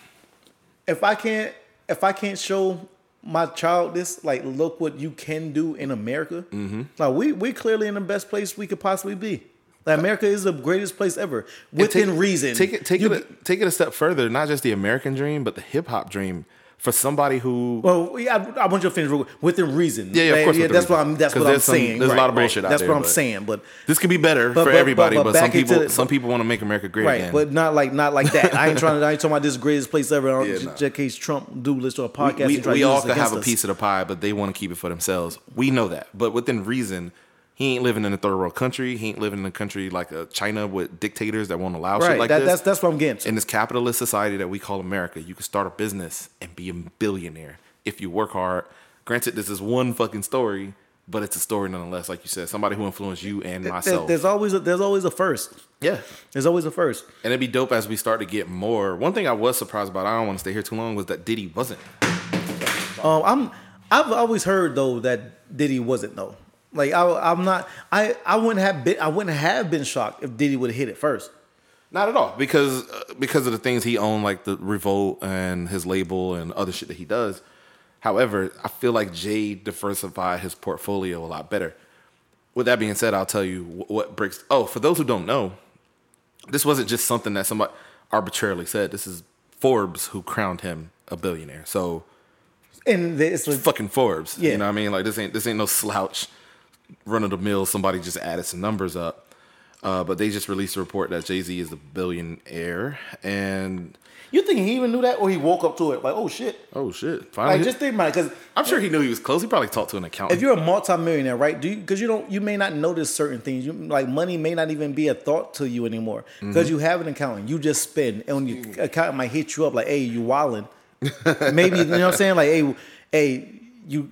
if I can't if I can't show my child this, like look what you can do in America. Mm-hmm. Like we we clearly in the best place we could possibly be. Like America is the greatest place ever within take- reason. Take it, take You- it, a, take it a step further. Not just the American dream, but the hip hop dream for somebody who Well, yeah, I, I want you to finish real quick. within reason. Yeah, yeah, of course within that's what. I'm. That's what I'm some- saying. there's a lot of right. bullshit out That's there, That's what I'm saying. But this could be better But- for but- everybody, but- but, some people the- some people want to make America great right, again. but not like not like that. I ain't trying to. I ain't talking about this greatest place ever. Yeah, Yeah, nah. Just case Trump do listen to a podcast. we, try we all could have a piece of the pie, but they want to keep it for themselves. We know that, but within reason, he ain't living in a third world country. He ain't living in a country like a China with dictators that won't allow Right. shit like that, this. that's that's what I'm getting to. in this capitalist society that we call America, you can start a business and be a billionaire if you work hard. Granted, this is one fucking story, but it's a story nonetheless. Like you said, somebody who influenced you and myself. there's always a, there's always a first. yeah. There's always a first. And it'd be dope as we start to get more. One thing I was surprised about, I don't want to stay here too long, was that Diddy wasn't. Um, I'm I've always heard though that Diddy wasn't though. Like I, I'm not. I, I wouldn't have been. I wouldn't have been shocked if Diddy would have hit it first. Not at all, because uh, because of the things he owned, like the Revolt and his label and other shit that he does. However, I feel like Jay diversified his portfolio a lot better. With that being said, I'll tell you wh- what breaks. Oh, for those who don't know, this wasn't just something that somebody arbitrarily said. This is Forbes who crowned him a billionaire. So And it's like, fucking Forbes. Yeah. You know what I mean? Like this ain't this ain't no slouch run of the mill. Somebody just added some numbers up. Uh, but they just released a report that Jay Z is a billionaire, and you think he even knew that, or he woke up to it like, oh shit. oh shit! Finally, Like just think about it, because I'm sure he knew he was close. He probably talked to an accountant. if you're a multimillionaire, right? Do you because you don't you may not notice certain things. You like money may not even be a thought to you anymore because you have an accountant. You just spend, and when your accountant might hit you up like, "Hey, you wildin'." Maybe you know what I'm saying? Like, "Hey, hey, you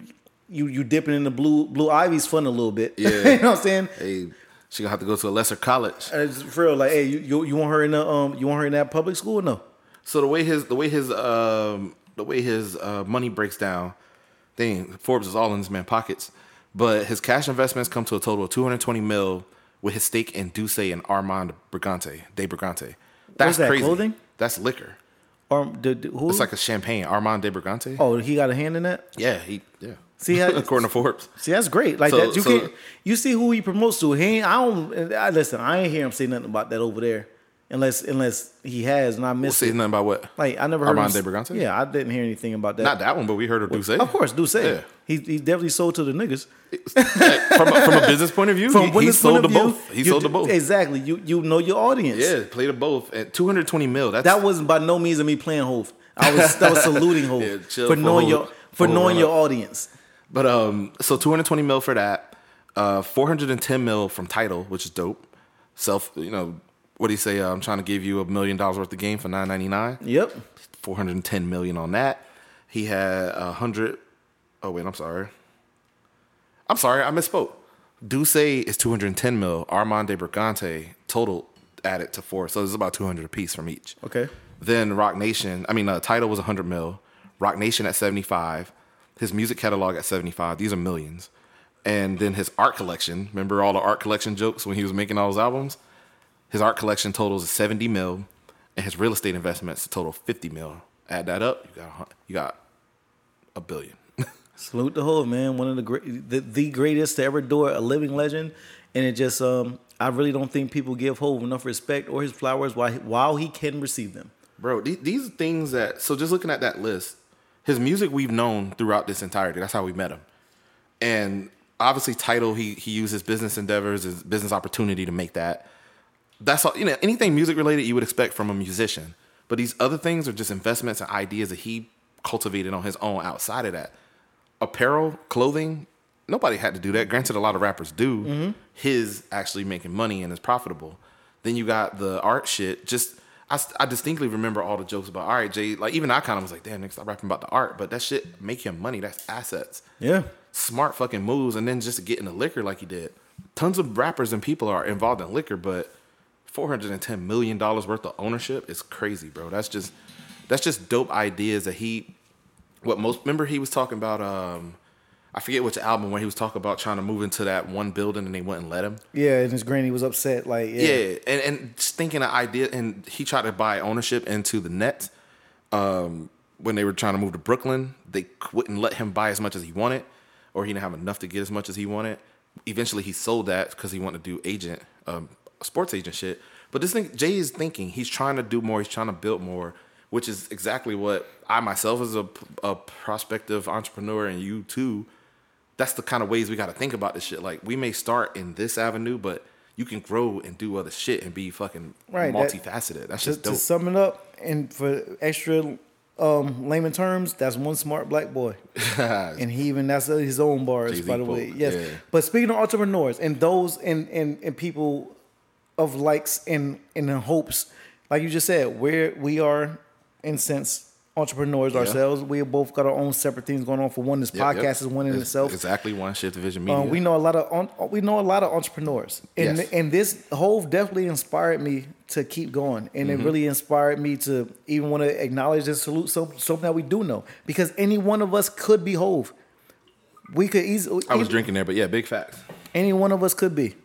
you you dipping in the blue blue ivy's fun a little bit." Yeah. you know what I'm saying? hey, she gonna have to go to a lesser college. It's for real, like, hey, you, you you want her in the um you want her in that public school? or No. So the way his the way his um the way his uh, money breaks down, dang, Forbes is all in this man's pockets. But his cash investments come to a total of 220 mil with his stake in D'Ussé and Armand Brigante, De Brigante. That's that, crazy. clothing? That's liquor. Or the, the- who? It's like a champagne. Armand De Brigante. oh, he got a hand in that. Yeah, he yeah. See how- according to Forbes. See, that's great. Like So- that, you so- can you see who he promotes to. He ain't, I don't. I listen. I ain't hear him say nothing about that over there, unless unless he has, and I We'll missed say it. nothing about what. Like I never heard Armand him, de Brigante? Yeah, I didn't hear anything about that. Not that one, but we heard of D'Ussé. Of course, say Yeah. he he definitely sold to the niggas. from, a, from a business point of view, From he, he sold to view, both. He you sold to both. Exactly. You you know your audience. Yeah, played to both. And 220 mil. That's That wasn't by no means of me playing Hov. I was that was saluting Hov Yeah, for knowing Hov. your for knowing your audience. But um, so 220 mil for that. Uh, 410 mil from Tidal, which is dope. Self, you know, what do you say? Uh, I'm trying to give you a million dollars worth of game for 9.99. Yep. 410 million on that. He had a hundred. Oh wait, I'm sorry. I'm sorry, I misspoke. D'Ussé is 210 mil. Armand de Brigante total added to four, so it's about 200 apiece from each. Okay. Then Roc Nation, I mean, uh, Tidal was 100 mil. Roc Nation at 75. His music catalog at 75. These are millions. And then his art collection. Remember all the art collection jokes when he was making all those albums? His art collection totals 70 mil, and his real estate investments total 50 mil. Add that up, you got a you got a billion. Salute the whole man, one of the great, the, the greatest to ever do it, a living legend, and it just, um, I really don't think people give Hov enough respect or his flowers while while he can receive them. Bro, these, these are things that so just looking at that list, his music we've known throughout this entirety. That's how we met him. And obviously Tidal he he used his business endeavors, his business opportunity to make that. That's all you know, anything music related you would expect from a musician. But these other things are just investments and ideas that he cultivated on his own outside of that. Apparel, clothing, nobody had to do that. Granted, a lot of rappers do. Mm-hmm. His actually making money and is profitable. Then you got the art shit. Just I, I distinctly remember all the jokes about all right, Jay. Like even I kind of was like, damn, nigga, stop rapping about the art. But that shit make him money. That's assets. Yeah. Smart fucking moves, and then just getting the liquor like he did. Tons of rappers and people are involved in liquor, but four hundred and ten million dollars worth of ownership is crazy, bro. That's just that's just dope ideas that he. What most remember he was talking about. Um, I forget which album where he was talking about trying to move into that one building and they wouldn't let him. Yeah, and his granny was upset. Like, yeah. Yeah, and, and just thinking of idea, and he tried to buy ownership into the Nets. Um, when they were trying to move to Brooklyn, they wouldn't let him buy as much as he wanted, or he didn't have enough to get as much as he wanted. Eventually, he sold that because he wanted to do agent, um, sports agent shit. But this thing, Jay is thinking he's trying to do more. He's trying to build more, which is exactly what I myself, as a, a prospective entrepreneur, and you too, that's the kind of ways we got to think about this shit. Like we may start in this avenue, but you can grow and do other shit and be fucking Right, that- multifaceted. That's just to dope. sum it up, and for extra um, layman terms, that's one smart black boy, and he even that's his own bars, Jay-Z by the way. Yes, yeah. but speaking of entrepreneurs and those and and, and people of likes and and hopes, like you just said, where we are in sense entrepreneurs ourselves. We both got our own separate things going on. For one, this Yep, podcast yep. is one in It's itself. Exactly one shift vision media. Um, we know a lot of on, we know a lot of entrepreneurs, and Yes. and this Hov definitely inspired me to keep going, and Mm-hmm. it really inspired me to even want to acknowledge and salute some, something that we do know because any one of us could be Hov. We could easily. I was drinking there, but yeah, big facts. Any one of us could be.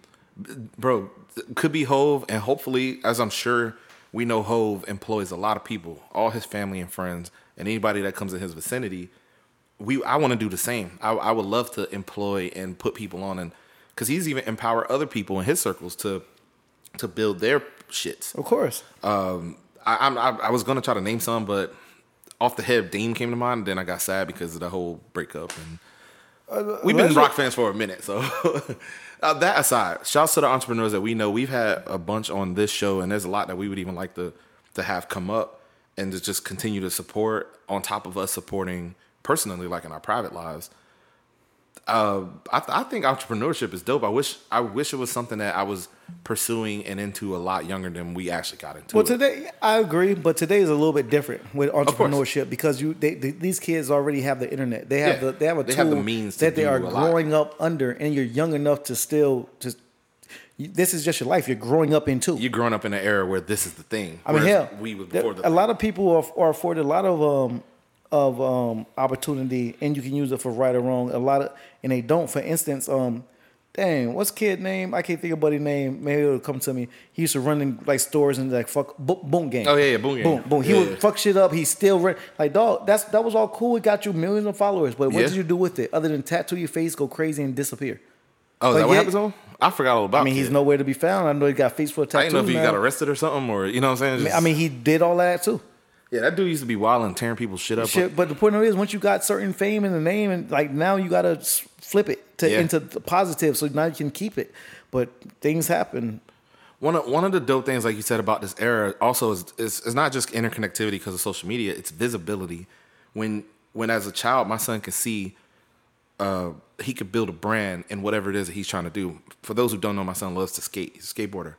bro, could be Hov, and hopefully, as I'm sure we know, Hov employs a lot of people, all his family and friends, and anybody that comes in his vicinity. We, I want to do the same. I, I would love to employ and put people on, and because he's even empower other people in his circles to to build their shits. Of course. Um, I, I'm- I, I was gonna try to name some, but off the head, Dame came to mind. And then I got sad because of the whole breakup, and we've been rock fans for a minute. So uh, that aside, shouts to the entrepreneurs that we know. We've had a bunch on this show, and there's a lot that we would even like to to have come up and to just continue to support on top of us supporting personally, like in our private lives. Uh, I, I think entrepreneurship is dope. I wish I wish it was something that I was pursuing and into a lot younger than we actually got into. Well, it. today I agree, but today is a little bit different with entrepreneurship because you they, they- these kids already have the internet. They have Yeah. the they have a They tool have the means that they are a lot. growing up under, and you're young enough to still just. This is just your life. You're growing up into. You're growing up in an era where this is the thing. I mean, hell, we was there- before the a lot of people are, are afforded a lot of um of um opportunity, and you can use it for right or wrong. A lot of and they don't. For instance, um, dang, what's kid name? I can't think of buddy name. Maybe it'll come to me. He used to run in like stores and like fuck bo- boom game. Oh, yeah, yeah, Boom Gang. boom boom. He Yeah, would fuck shit up. He still run like dog. That's that was all cool. It got you millions of followers, but what Yeah. did you do with it other than tattoo your face, go crazy, and disappear? Oh, is that what happens to him? I forgot all about. I mean, he's nowhere to be found. I know he got face for a tattoo. I didn't know if he now. got arrested or something, or you know what I'm saying. Just- I mean, he did all that too. Yeah, that dude used to be wild and tearing people's shit up. Shit, but the point of it is, once you got certain fame in the name, and like now you gotta flip it to Yeah. into the positive, so now you can keep it. But things happen. One of one of the dope things, like you said about this era, also is is, is not just interconnectivity because of social media. It's visibility. When when as a child, my son can see, uh, he could build a brand in whatever it is that he's trying to do. For those who don't know, my son loves to skate. He's a skateboarder.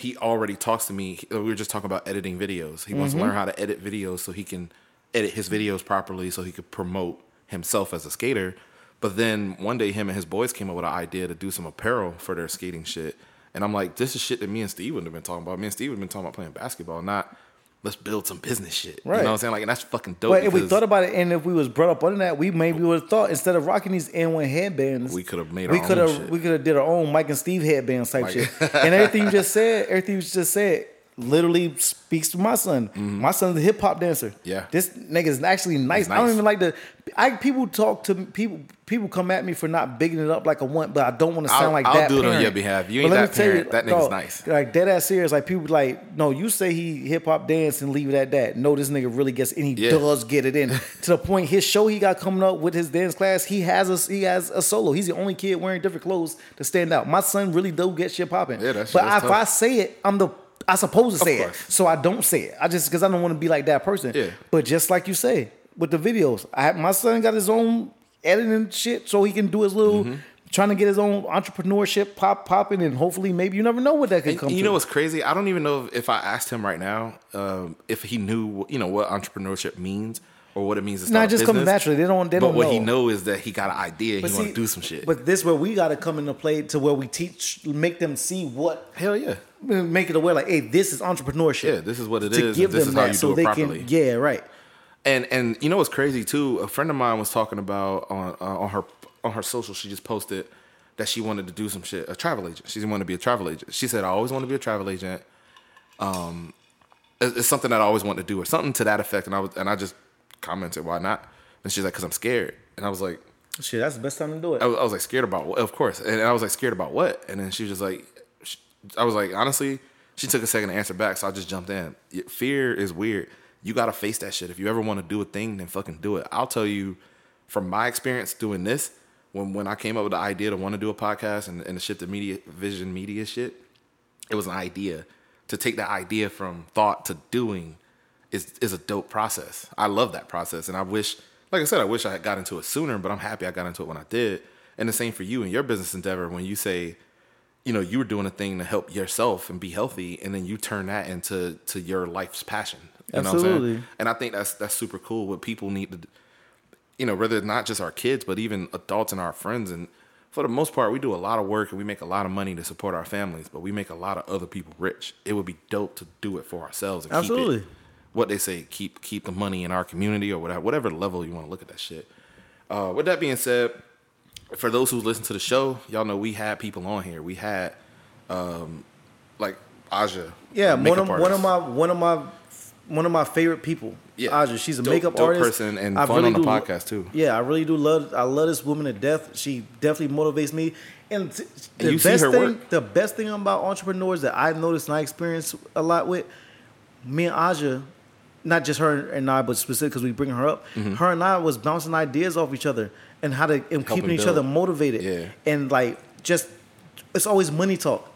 He already talks to me. We were just talking about editing videos. He wants to learn mm-hmm. how to edit videos so he can edit his videos properly, so he could promote himself as a skater. But then one day, him and his boys came up with an idea to do some apparel for their skating shit. And I'm like, this is shit that me and Steve would have been talking about. Me and Steve would have been talking about playing basketball, not let's build some business shit. Right. You know what I'm saying? Like, and that's fucking dope. But if we thought about it, and if we was brought up under that, we maybe would have thought instead of rocking these And1 headbands, We could have made we our could have we could have did our own Mike and Steve headbands type Mike- shit. and everything you just said, everything you just said, literally speaks to my son. My son's a hip hop dancer. Mm-hmm. Yeah. this nigga is actually nice. He's I don't even like the. I people talk to people. People come at me for not bigging it up like I want, but I don't want to sound I'll- like I'll that. do it on your behalf. You ain't that parent. That nigga's nice. Like dead ass serious. Like people like, no, you say he hip hop dance and leave it at that. No, this nigga really gets and he Yeah. does get it in to the point. His show he got coming up with his dance class. He has a he has a solo. He's the only kid wearing different clothes to stand out. My son really do get shit popping. Yeah, that shit but is if. I say it, I'm the I supposed to say it, so I don't say it. I just because I don't want to be like that person. Yeah. But just like you say with the videos, I have, my son got his own editing shit, so he can do his little. Mm-hmm. Trying to get his own entrepreneurship pop popping, and hopefully, maybe you never know what that could And come. you to. know what's crazy? I don't even know if, if I asked him right now um, if he knew, you know, what entrepreneurship means or what it means to start a just business. naturally. They don't. They but don't what know. he know is that he got an idea. But he want to do some shit. But this where we got to come into play to where we teach, make them see what, hell yeah, make it aware. Like, hey, this is entrepreneurship. yeah. This is what it to is. give them that you so do it they properly. can. Yeah, right. And and you know what's crazy too? A friend of mine was talking about on uh, on her on her social. She just posted that she wanted to do some shit. A travel agent. She wanted to be a travel agent. She said, "I always want to be a travel agent." Um, it's, it's something that I always wanted to do, or something to that effect. And I was and I just commented, "Why not?" And she's like, "Cause I'm scared." And I was like, Shit, that's the best time to do it. I was, I was like scared about what? Of course. And I was like scared about what? And then she was just like, sh- I was like, honestly, she took a second to answer back, so I just jumped in. Fear is weird. You gotta face that shit. If you ever want to do a thing, then fucking do it. I'll tell you, from my experience doing this, when when I came up with the idea to want to do a podcast and, and the shit, the media vision media shit, it was an idea. To take that idea from thought to doing is is a dope process. I love that process, and I wish, like I said, I wish I had got into it sooner. But I'm happy I got into it when I did. And the same for you and your business endeavor. When you say you know, you were doing a thing to help yourself and be healthy, and then you turn that into to your life's passion. You know what I'm Absolutely. saying? And I think that's that's super cool. What people need to, you know, whether it's not just our kids, but even adults and our friends. And for the most part, we do a lot of work and we make a lot of money to support our families, but we make a lot of other people rich. It would be dope to do it for ourselves and keep Absolutely. it. What they say, keep keep the money in our community or whatever, whatever level you want to look at that shit. Uh, with that being said, for those who listen to the show, y'all know we had people on here. We had um, like Aja. Yeah, one of one of my one of my one of my favorite people. Yeah. Aja, she's a Dope- makeup dope artist person and I fun on the do- podcast, too. Yeah, I really do love. I love this woman to death. She definitely motivates me. And t- the you see best her thing, work. the best thing about entrepreneurs that I've noticed and I experience a lot with, me and Aja, not just her and I, but specifically because we bring her up. Mm-hmm. Her and I was bouncing ideas off each other and how to and keeping each other motivated. Yeah. And like just, it's always money talk.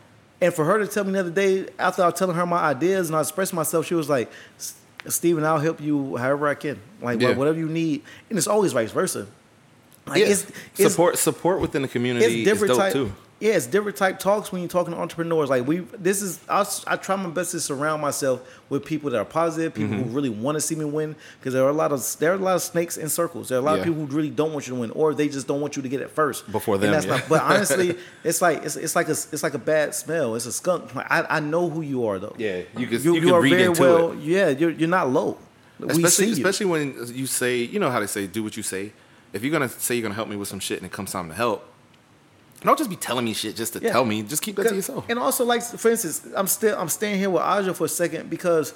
And for her to tell me the other day, after I was telling her my ideas and I expressed myself, she was like, "S- Steven, I'll help you however I can. Like, Yeah. whatever you need. And it's always vice versa. Like, yeah. it's, it's, support support within the community it's is different dope type. too. Yeah, it's different type talks when you're talking to entrepreneurs. Like we, this is I, I try my best to surround myself with people that are positive, people Mm-hmm. who really want to see me win. Because there are a lot of there are a lot of snakes in circles. There are a lot Yeah. of people who really don't want you to win, or they just don't want you to get it first Before And them, that's yeah. not- but honestly, it's like it's, it's like a it's like a bad smell. It's a skunk. Like, I, I know who you are though. Yeah, you can you, you, you can are read very into well. it. Yeah, you're you're not low. Especially especially when you say, you know how they say, do what you say. If you're gonna say you're gonna help me with some shit and it comes time to help, don't just be telling me shit just to Yeah. tell me. Just keep that to yourself. And also, like for instance, I'm still I'm staying here with Aja for a second because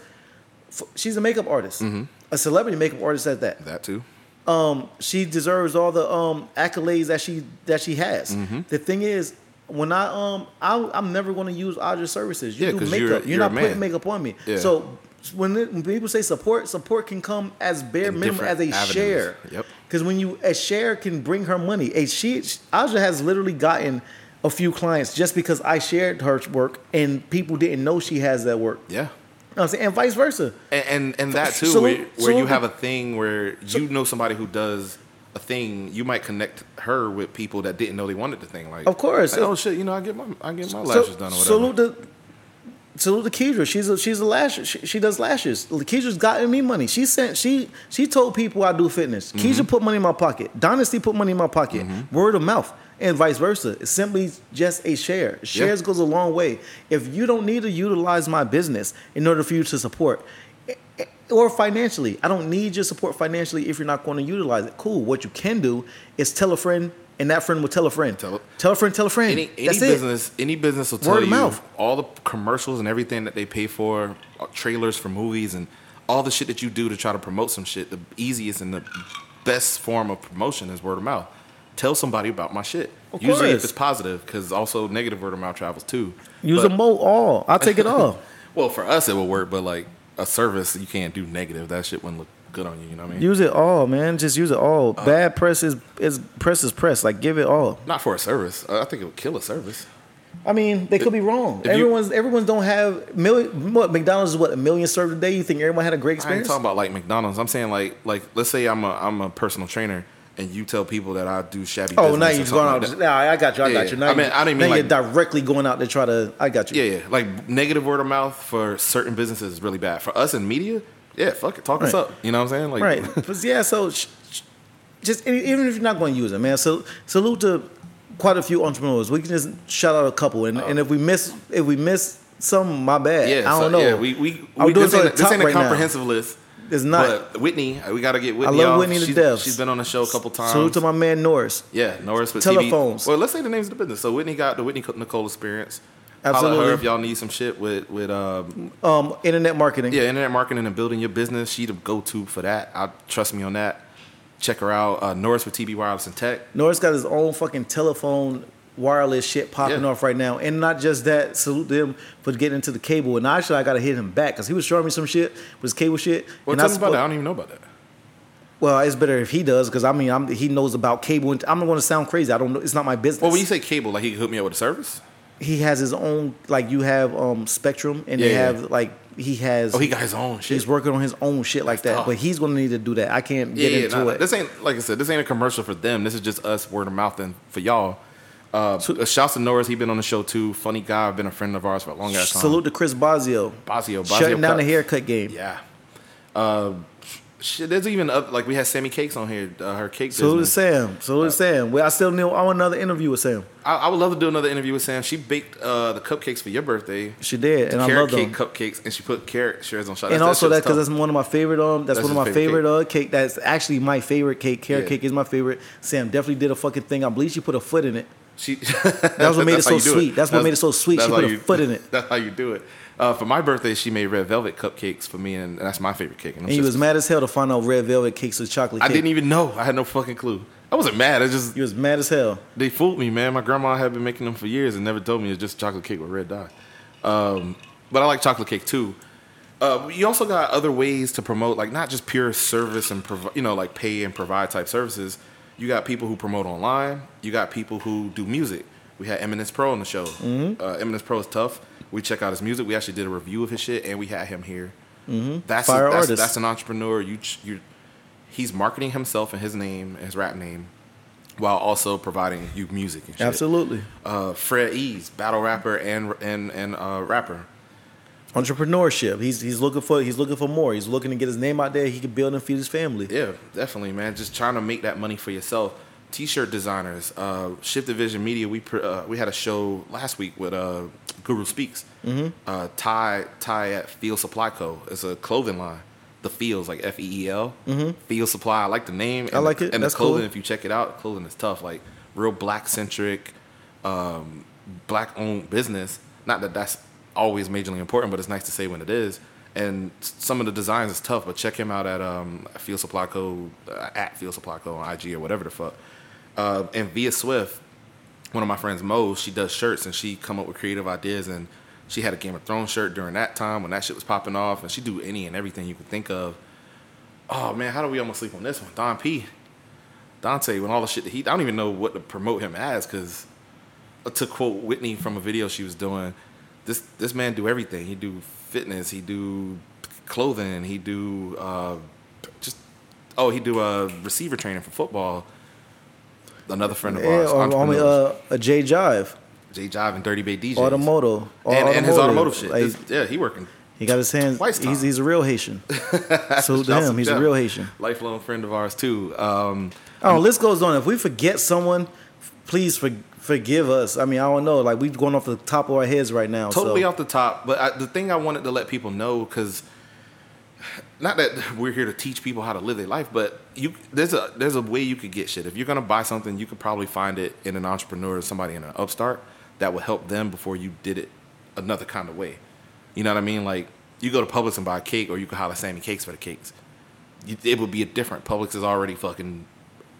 f- she's a makeup artist, Mm-hmm. a celebrity makeup artist at that. that too. Um, she deserves all the um accolades that she that she has. Mm-hmm. The thing is. When I um I I'm never going to use Aja's services. You Yeah, do makeup. you're- You're, you're not putting makeup on me. Yeah. So when, it, when people say support, support can come as bare In minimum as a avenues. share. Yep. Because when you a share can bring her money. A she Aja has literally gotten a few clients just because I shared her work and people didn't know she has that work. Yeah. You know I'm saying? And vice versa. And and, and that too, So- where, where so- you have a thing where you know somebody who does a thing, you might connect her with people that didn't know they wanted the thing. Like, Of course. like, oh shit, you know, I get my I get my So- lashes done or whatever. Salute salute to Kedra. She's a she's a lash. She, she does lashes. Kedra's gotten me money. She sent she she told people I do fitness. Mm-hmm. Kedra put money in my pocket. Dynasty put money in my pocket. Word of mouth. And vice versa. It's simply just a share. Shares goes a long way. If you don't need to utilize my business in order for you to support, eh, eh, or financially, I don't need your support financially if you're not going to utilize it. Cool. What you can do is tell a friend, and that friend will tell a friend. Tell a- tell a friend, tell a friend. any any That's it. business any business will tell Word of you mouth. all the commercials and everything that they pay for, uh, trailers for movies and all the shit that you do to try to promote some shit. The easiest and the best form of promotion is word of mouth. Tell somebody about my shit. Of Usually, if it's positive, because also negative word of mouth travels too. Use But- a mo all. I'll take it all. Well, for us it will work, but like a service, you can't do negative. That shit wouldn't look good on you. You know what I mean? use it all, man. Just use it all. Uh, Bad press is, is press is press. Like give it all. Not for a service. I think it would kill a service. I mean, they could be wrong. if you- Everyone's everyone's don't have million. What McDonald's is what a million served a day. You think everyone had a great experience? I ain't talking about like McDonald's. I'm saying like like let's say I'm a I'm a personal trainer and you tell people that I do shabby. Oh, now you're going like out. that. Nah, I got you. I Yeah, got you. Now, I mean, you- I didn't mean you're like- directly going out to try to. I got you. Yeah, yeah. Like negative word of mouth for certain businesses is really bad. For us in media, yeah, fuck it, talk us up. You know what I'm saying? Like, Right. But yeah, so sh- sh- just even if you're not going to use it, man. So salute to quite a few entrepreneurs. We can just shout out a couple, and, and uh, if we miss if we miss some, my bad. Oh. yeah, I don't know. Yeah, we we, we this, to ain't, this ain't a right now. comprehensive list. It's not. But Whitney, uh, we got to get Whitney. love off. Whitney to she's, death. She's been on the show a couple times. Salute to my man Norris. Yeah, Norris with Telephones. TV. Well, let's say the names of the business. So Whitney got the Whitney Nicole experience. Absolutely. her if y'all need some shit with with um, Um, internet marketing. yeah internet marketing and building your business. She the go to for that. I trust me on that. Check her out. Uh, Norris with TB Wireless and Tech. Norris got his own fucking telephone wireless shit popping Yeah. off right now. And not just that, salute them for getting into the cable. And actually, I got to hit him back because he was showing me some shit with his cable shit. Well, and tell I me about that. I don't even know about that. Well, it's better if he does because I mean, I'm, he knows about cable. And I'm not going to sound crazy. I don't know. It's not my business. Well, when you say cable, like he hooked me up with a service. He has his own, like you have um Spectrum, and they Yeah, yeah. have like he has. Oh, he got his own shit. He's working on his own shit like that, tough. but he's going to need to do that. I can't get yeah, into nah, it. This ain't like I said. This ain't a commercial for them. This is just us word of mouth and for y'all. Uh, shouts to Norris. He been on the show too. Funny guy. Been a friend of ours for a long ass time. Salute to Chris Bazio. Bazio. Bazio Shutting down the cuts. haircut game. Yeah. Uh, shit, there's even up, like we had Sammy Cakes on here. Uh, her cake So business. Sam. Salute to Sam. Well, I still need. I want another interview with Sam. I, I would love to do another interview with Sam. She baked uh, the cupcakes for your birthday. She did, and I carrot love cake them. cupcakes, and she put carrot shards on shot. and also that because that's one of my favorite um that's, That's one of my favorite favorite, uh cake that's actually my favorite cake carrot Yeah. cake is my favorite sam definitely did a fucking thing i believe she put a foot in it She, That's what made it so sweet. That's what made it so sweet. She put a foot in it. That's how you do it. Uh, for my birthday, she made red velvet cupcakes for me, and that's my favorite cake. And, and you was mad as hell to find out red velvet cakes was chocolate I didn't even know. I had no fucking clue. I wasn't mad. I just you was mad as hell they fooled me, man. My grandma had been making them for years and never told me it's just chocolate cake with red dye. Um, but I like chocolate cake too. Uh, you also got other ways to promote, like not just pure service and provi- you know, like pay and provide type services. You got people who promote online. You got people who do music. We had Eminence Pro on the show. Mm-hmm. Uh, Eminence Pro is tough. We check out his music. We actually did a review of his shit, and we had him here. Mm-hmm. That's Fire that's, that's an entrepreneur. You you, he's marketing himself and his name, his rap name, while also providing you music and shit. absolutely Uh, Fred Ease, battle rapper and and and uh, rapper. entrepreneurship he's he's looking for he's looking for more he's looking to get his name out there he can build and feed his family Yeah, definitely, man. Just trying to make that money for yourself. T-shirt designers, uh, Shift Division Media. We pr- uh, we had a show last week with uh, Guru Speaks. Mm-hmm. Uh, Ty Ty at Field Supply Co. It's a clothing line. The Fields, like F E E L. Field Supply. I like the name. And I like the, it. And That's the clothing. cool. If you check it out, clothing is tough. Like real black centric, um, black owned business. Not that that's always majorly important, but it's nice to say when it is. And some of the designs is tough, but check him out at um, Field Supply Co. Uh, at Field Supply Co. on IG or whatever the fuck. Uh, and Via Swift, one of my friends, Mo, she does shirts and she come up with creative ideas and she had a Game of Thrones shirt during that time when that shit was popping off and she do any and everything you could think of. Oh man, how do we almost sleep on this one? Don P. Dante, when all the shit that he, I don't even know what to promote him as because to quote Whitney from a video she was doing, this this man do everything. He do fitness, he do clothing, he do uh, just oh he do uh, receiver training for football. Another friend of yeah ours, or, or, uh, a j jive J Jive and Dirty Bay DJs. automoto and, and his automotive shit. Like, yeah, he working. he got his hands he's, he's a real haitian so to him he's a real haitian Lifelong friend of ours too. Um, Oh, list goes on. If we forget someone, please for, forgive us. I mean, I don't know. Like we're going off the top of our heads right now. totally so. off the top. But I, the thing I wanted to let people know, because not that we're here to teach people how to live their life, but you there's a there's a way you could get shit. If you're gonna buy something, you could probably find it in an entrepreneur or somebody in an upstart that will help them before you did it another kind of way. You know what I mean? Like you go to Publix and buy a cake, or you could holler Sammy Cakes for the cakes. You, it would be a different. Publix is already fucking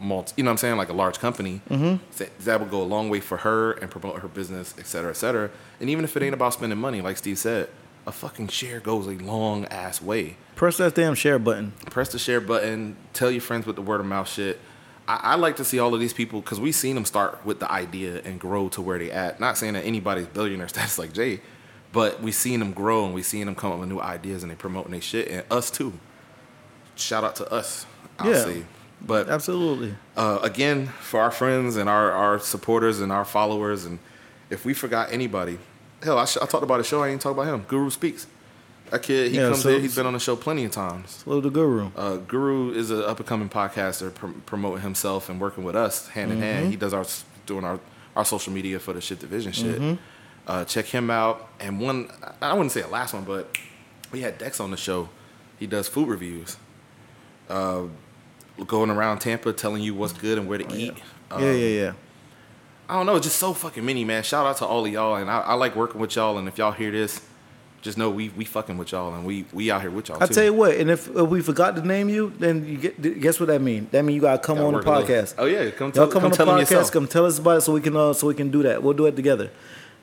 multi, you know what I'm saying, like a large company. Mm-hmm. That would go a long way for her and promote her business, et cetera, et cetera. And even if it ain't about spending money, like Steve said, a fucking share goes a long ass way. Press that damn share button. Press the share button. Tell your friends with the word of mouth shit. I, I like to see all of these people because we've seen them start with the idea and grow to where they at. Not saying that anybody's billionaire status like Jay, but we've seen them grow and we've seen them come up with new ideas and they promoting their shit and us too. Shout out to us. I'll Yeah. say. But Absolutely. uh, again, for our friends and our, our supporters and our followers, and if we forgot anybody, hell, I, sh- I talked about a show. I ain't talk about him. Guru speaks. That kid, he Yeah, comes so- in. He's been on the show plenty of times. Salute the guru. Uh, Guru is an up and coming podcaster, pr- promoting himself and working with us hand in Mm-hmm. hand. He does our doing our our social media for the shit division shit. Mm-hmm. Uh, check him out. And one, I wouldn't say a last one, but we had Dex on the show. He does food reviews. Uh, going around Tampa, telling you what's good and where to eat. Oh, yeah, yeah, yeah. I don't know, it's just so fucking many, man. Shout out to all of y'all, and I, I like working with y'all. And if y'all hear this, just know we we fucking with y'all, and we we out here with y'all. I too. tell you what, and if, if we forgot to name you, then you get guess what that mean? That mean you gotta come Gotta on the podcast. Oh yeah, come tell, Y'all come, come on the podcast. yourself. Come tell us about it so we can uh, so we can do that. We'll do it together.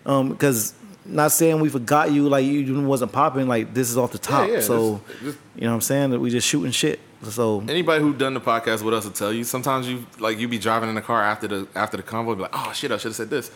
Um, because not saying we forgot you, like you wasn't popping. Like this is off the top. yeah, so this- this- you know what I'm saying that we just shooting shit. So Anybody who done the podcast with us will tell you. Sometimes you like you be driving in the car after the after the convo, be like, oh shit, I should have said this.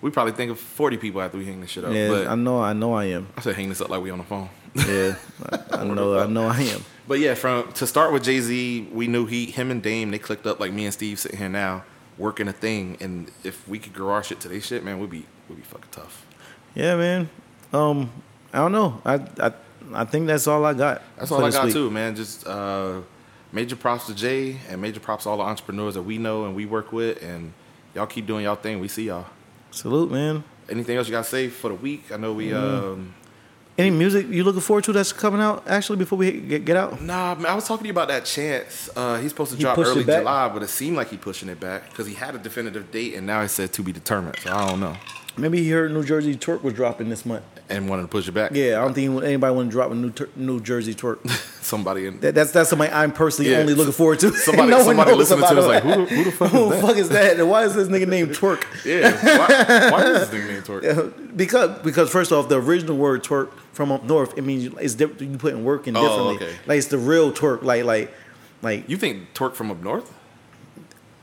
We probably think of forty people after we hang this shit up. yeah, but I know, I know, I am. I should hang this up like we on the phone. Yeah, I, I know, I know, I am. But yeah, from to start with Jay Z, we knew he, him and Dame, they clicked up like me and Steve sitting here now. working a thing. And if we could grow our shit to their shit, man, we'd be we'd be fucking tough. Yeah, man. Um, I don't know. I I I think that's all I got. That's all I got week. too, man. Just uh, major props to Jay and major props to all the entrepreneurs that we know and we work with. And y'all keep doing y'all thing. We see y'all. Salute, man. Anything else you got to say for the week? I know we. Mm-hmm. Um, Any music you looking forward to that's coming out actually before we get, get out? Nah, man, I was talking to you about that chance. Uh, he's supposed to He drop early? July, but it seemed like he pushing it back because he had a definitive date and now he said to be determined. So I don't know. Maybe he heard New Jersey twerk was dropping this month. And wanted to push it back. Yeah, I don't think anybody want to drop a new tur- New Jersey twerk. Somebody in That, that's that's somebody I'm personally Yeah. only looking forward to. Somebody- no somebody listening to this like, who the- who the fuck is Who the that? fuck is that? And why is this nigga named twerk? Yeah. Why, why is this thing named Twerk? because because first off, the original word twerk from up north, it means it's different. You put in work in Oh, differently. okay. Like it's the real twerk. Like like like. You think twerk from up north?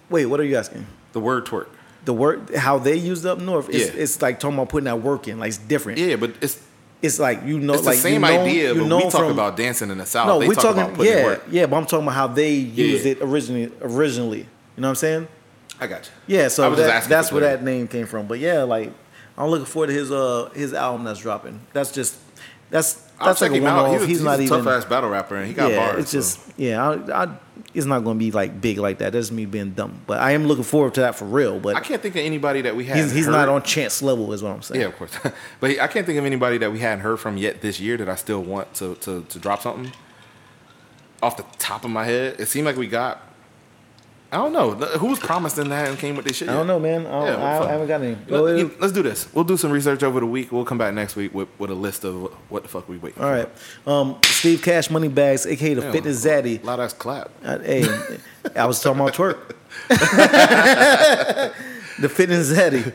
Wait, what are you asking? The word twerk. The work how they used up north. It's, Yeah. it's like talking about putting that work in. Like it's different. Yeah, but it's It's like you know, it's like the same you know, idea, you but know we talk from- about dancing in the south. No, they we talk talking. about putting Yeah, work. yeah, but I'm talking about how they used Yeah. it originally. Originally, you know what I'm saying? I got you. Yeah, so that, that's where that name came from. But yeah, like I'm looking forward to his uh his album that's dropping. That's just that's I'll that's like check a one off. He's, He's, he's not a even. tough ass battle rapper, and he got yeah, bars. it's so. just yeah. I, I, it's not going to be like big like that. That's me being dumb. But I am looking forward to that for real. But I can't think of anybody that we had. he's, he's not on chance level, is what I'm saying. Yeah, of course. but I can't think of anybody that we hadn't heard from yet this year that I still want to, to, to drop something. Off the top of my head, it seemed like we got. I don't know who was promised in that and came with this shit. I don't know, man. I, don't, Yeah, I. I haven't got any. Let, let's do this. We'll do some research over the week. We'll come back next week with, with a list of what the fuck we waiting. For. All right. Um, Steve Cash Money Bags, aka the for. Fitness Zaddy. Loud ass clap. Uh, hey, I was talking about twerk. the Fitness Zaddy.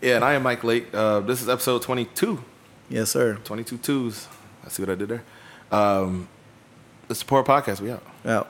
Yeah, and I am Mike Lake. Uh, this is episode 22. Yes, sir. 22 twos. I see what I did there. Um, the Support Podcast. We out. Out.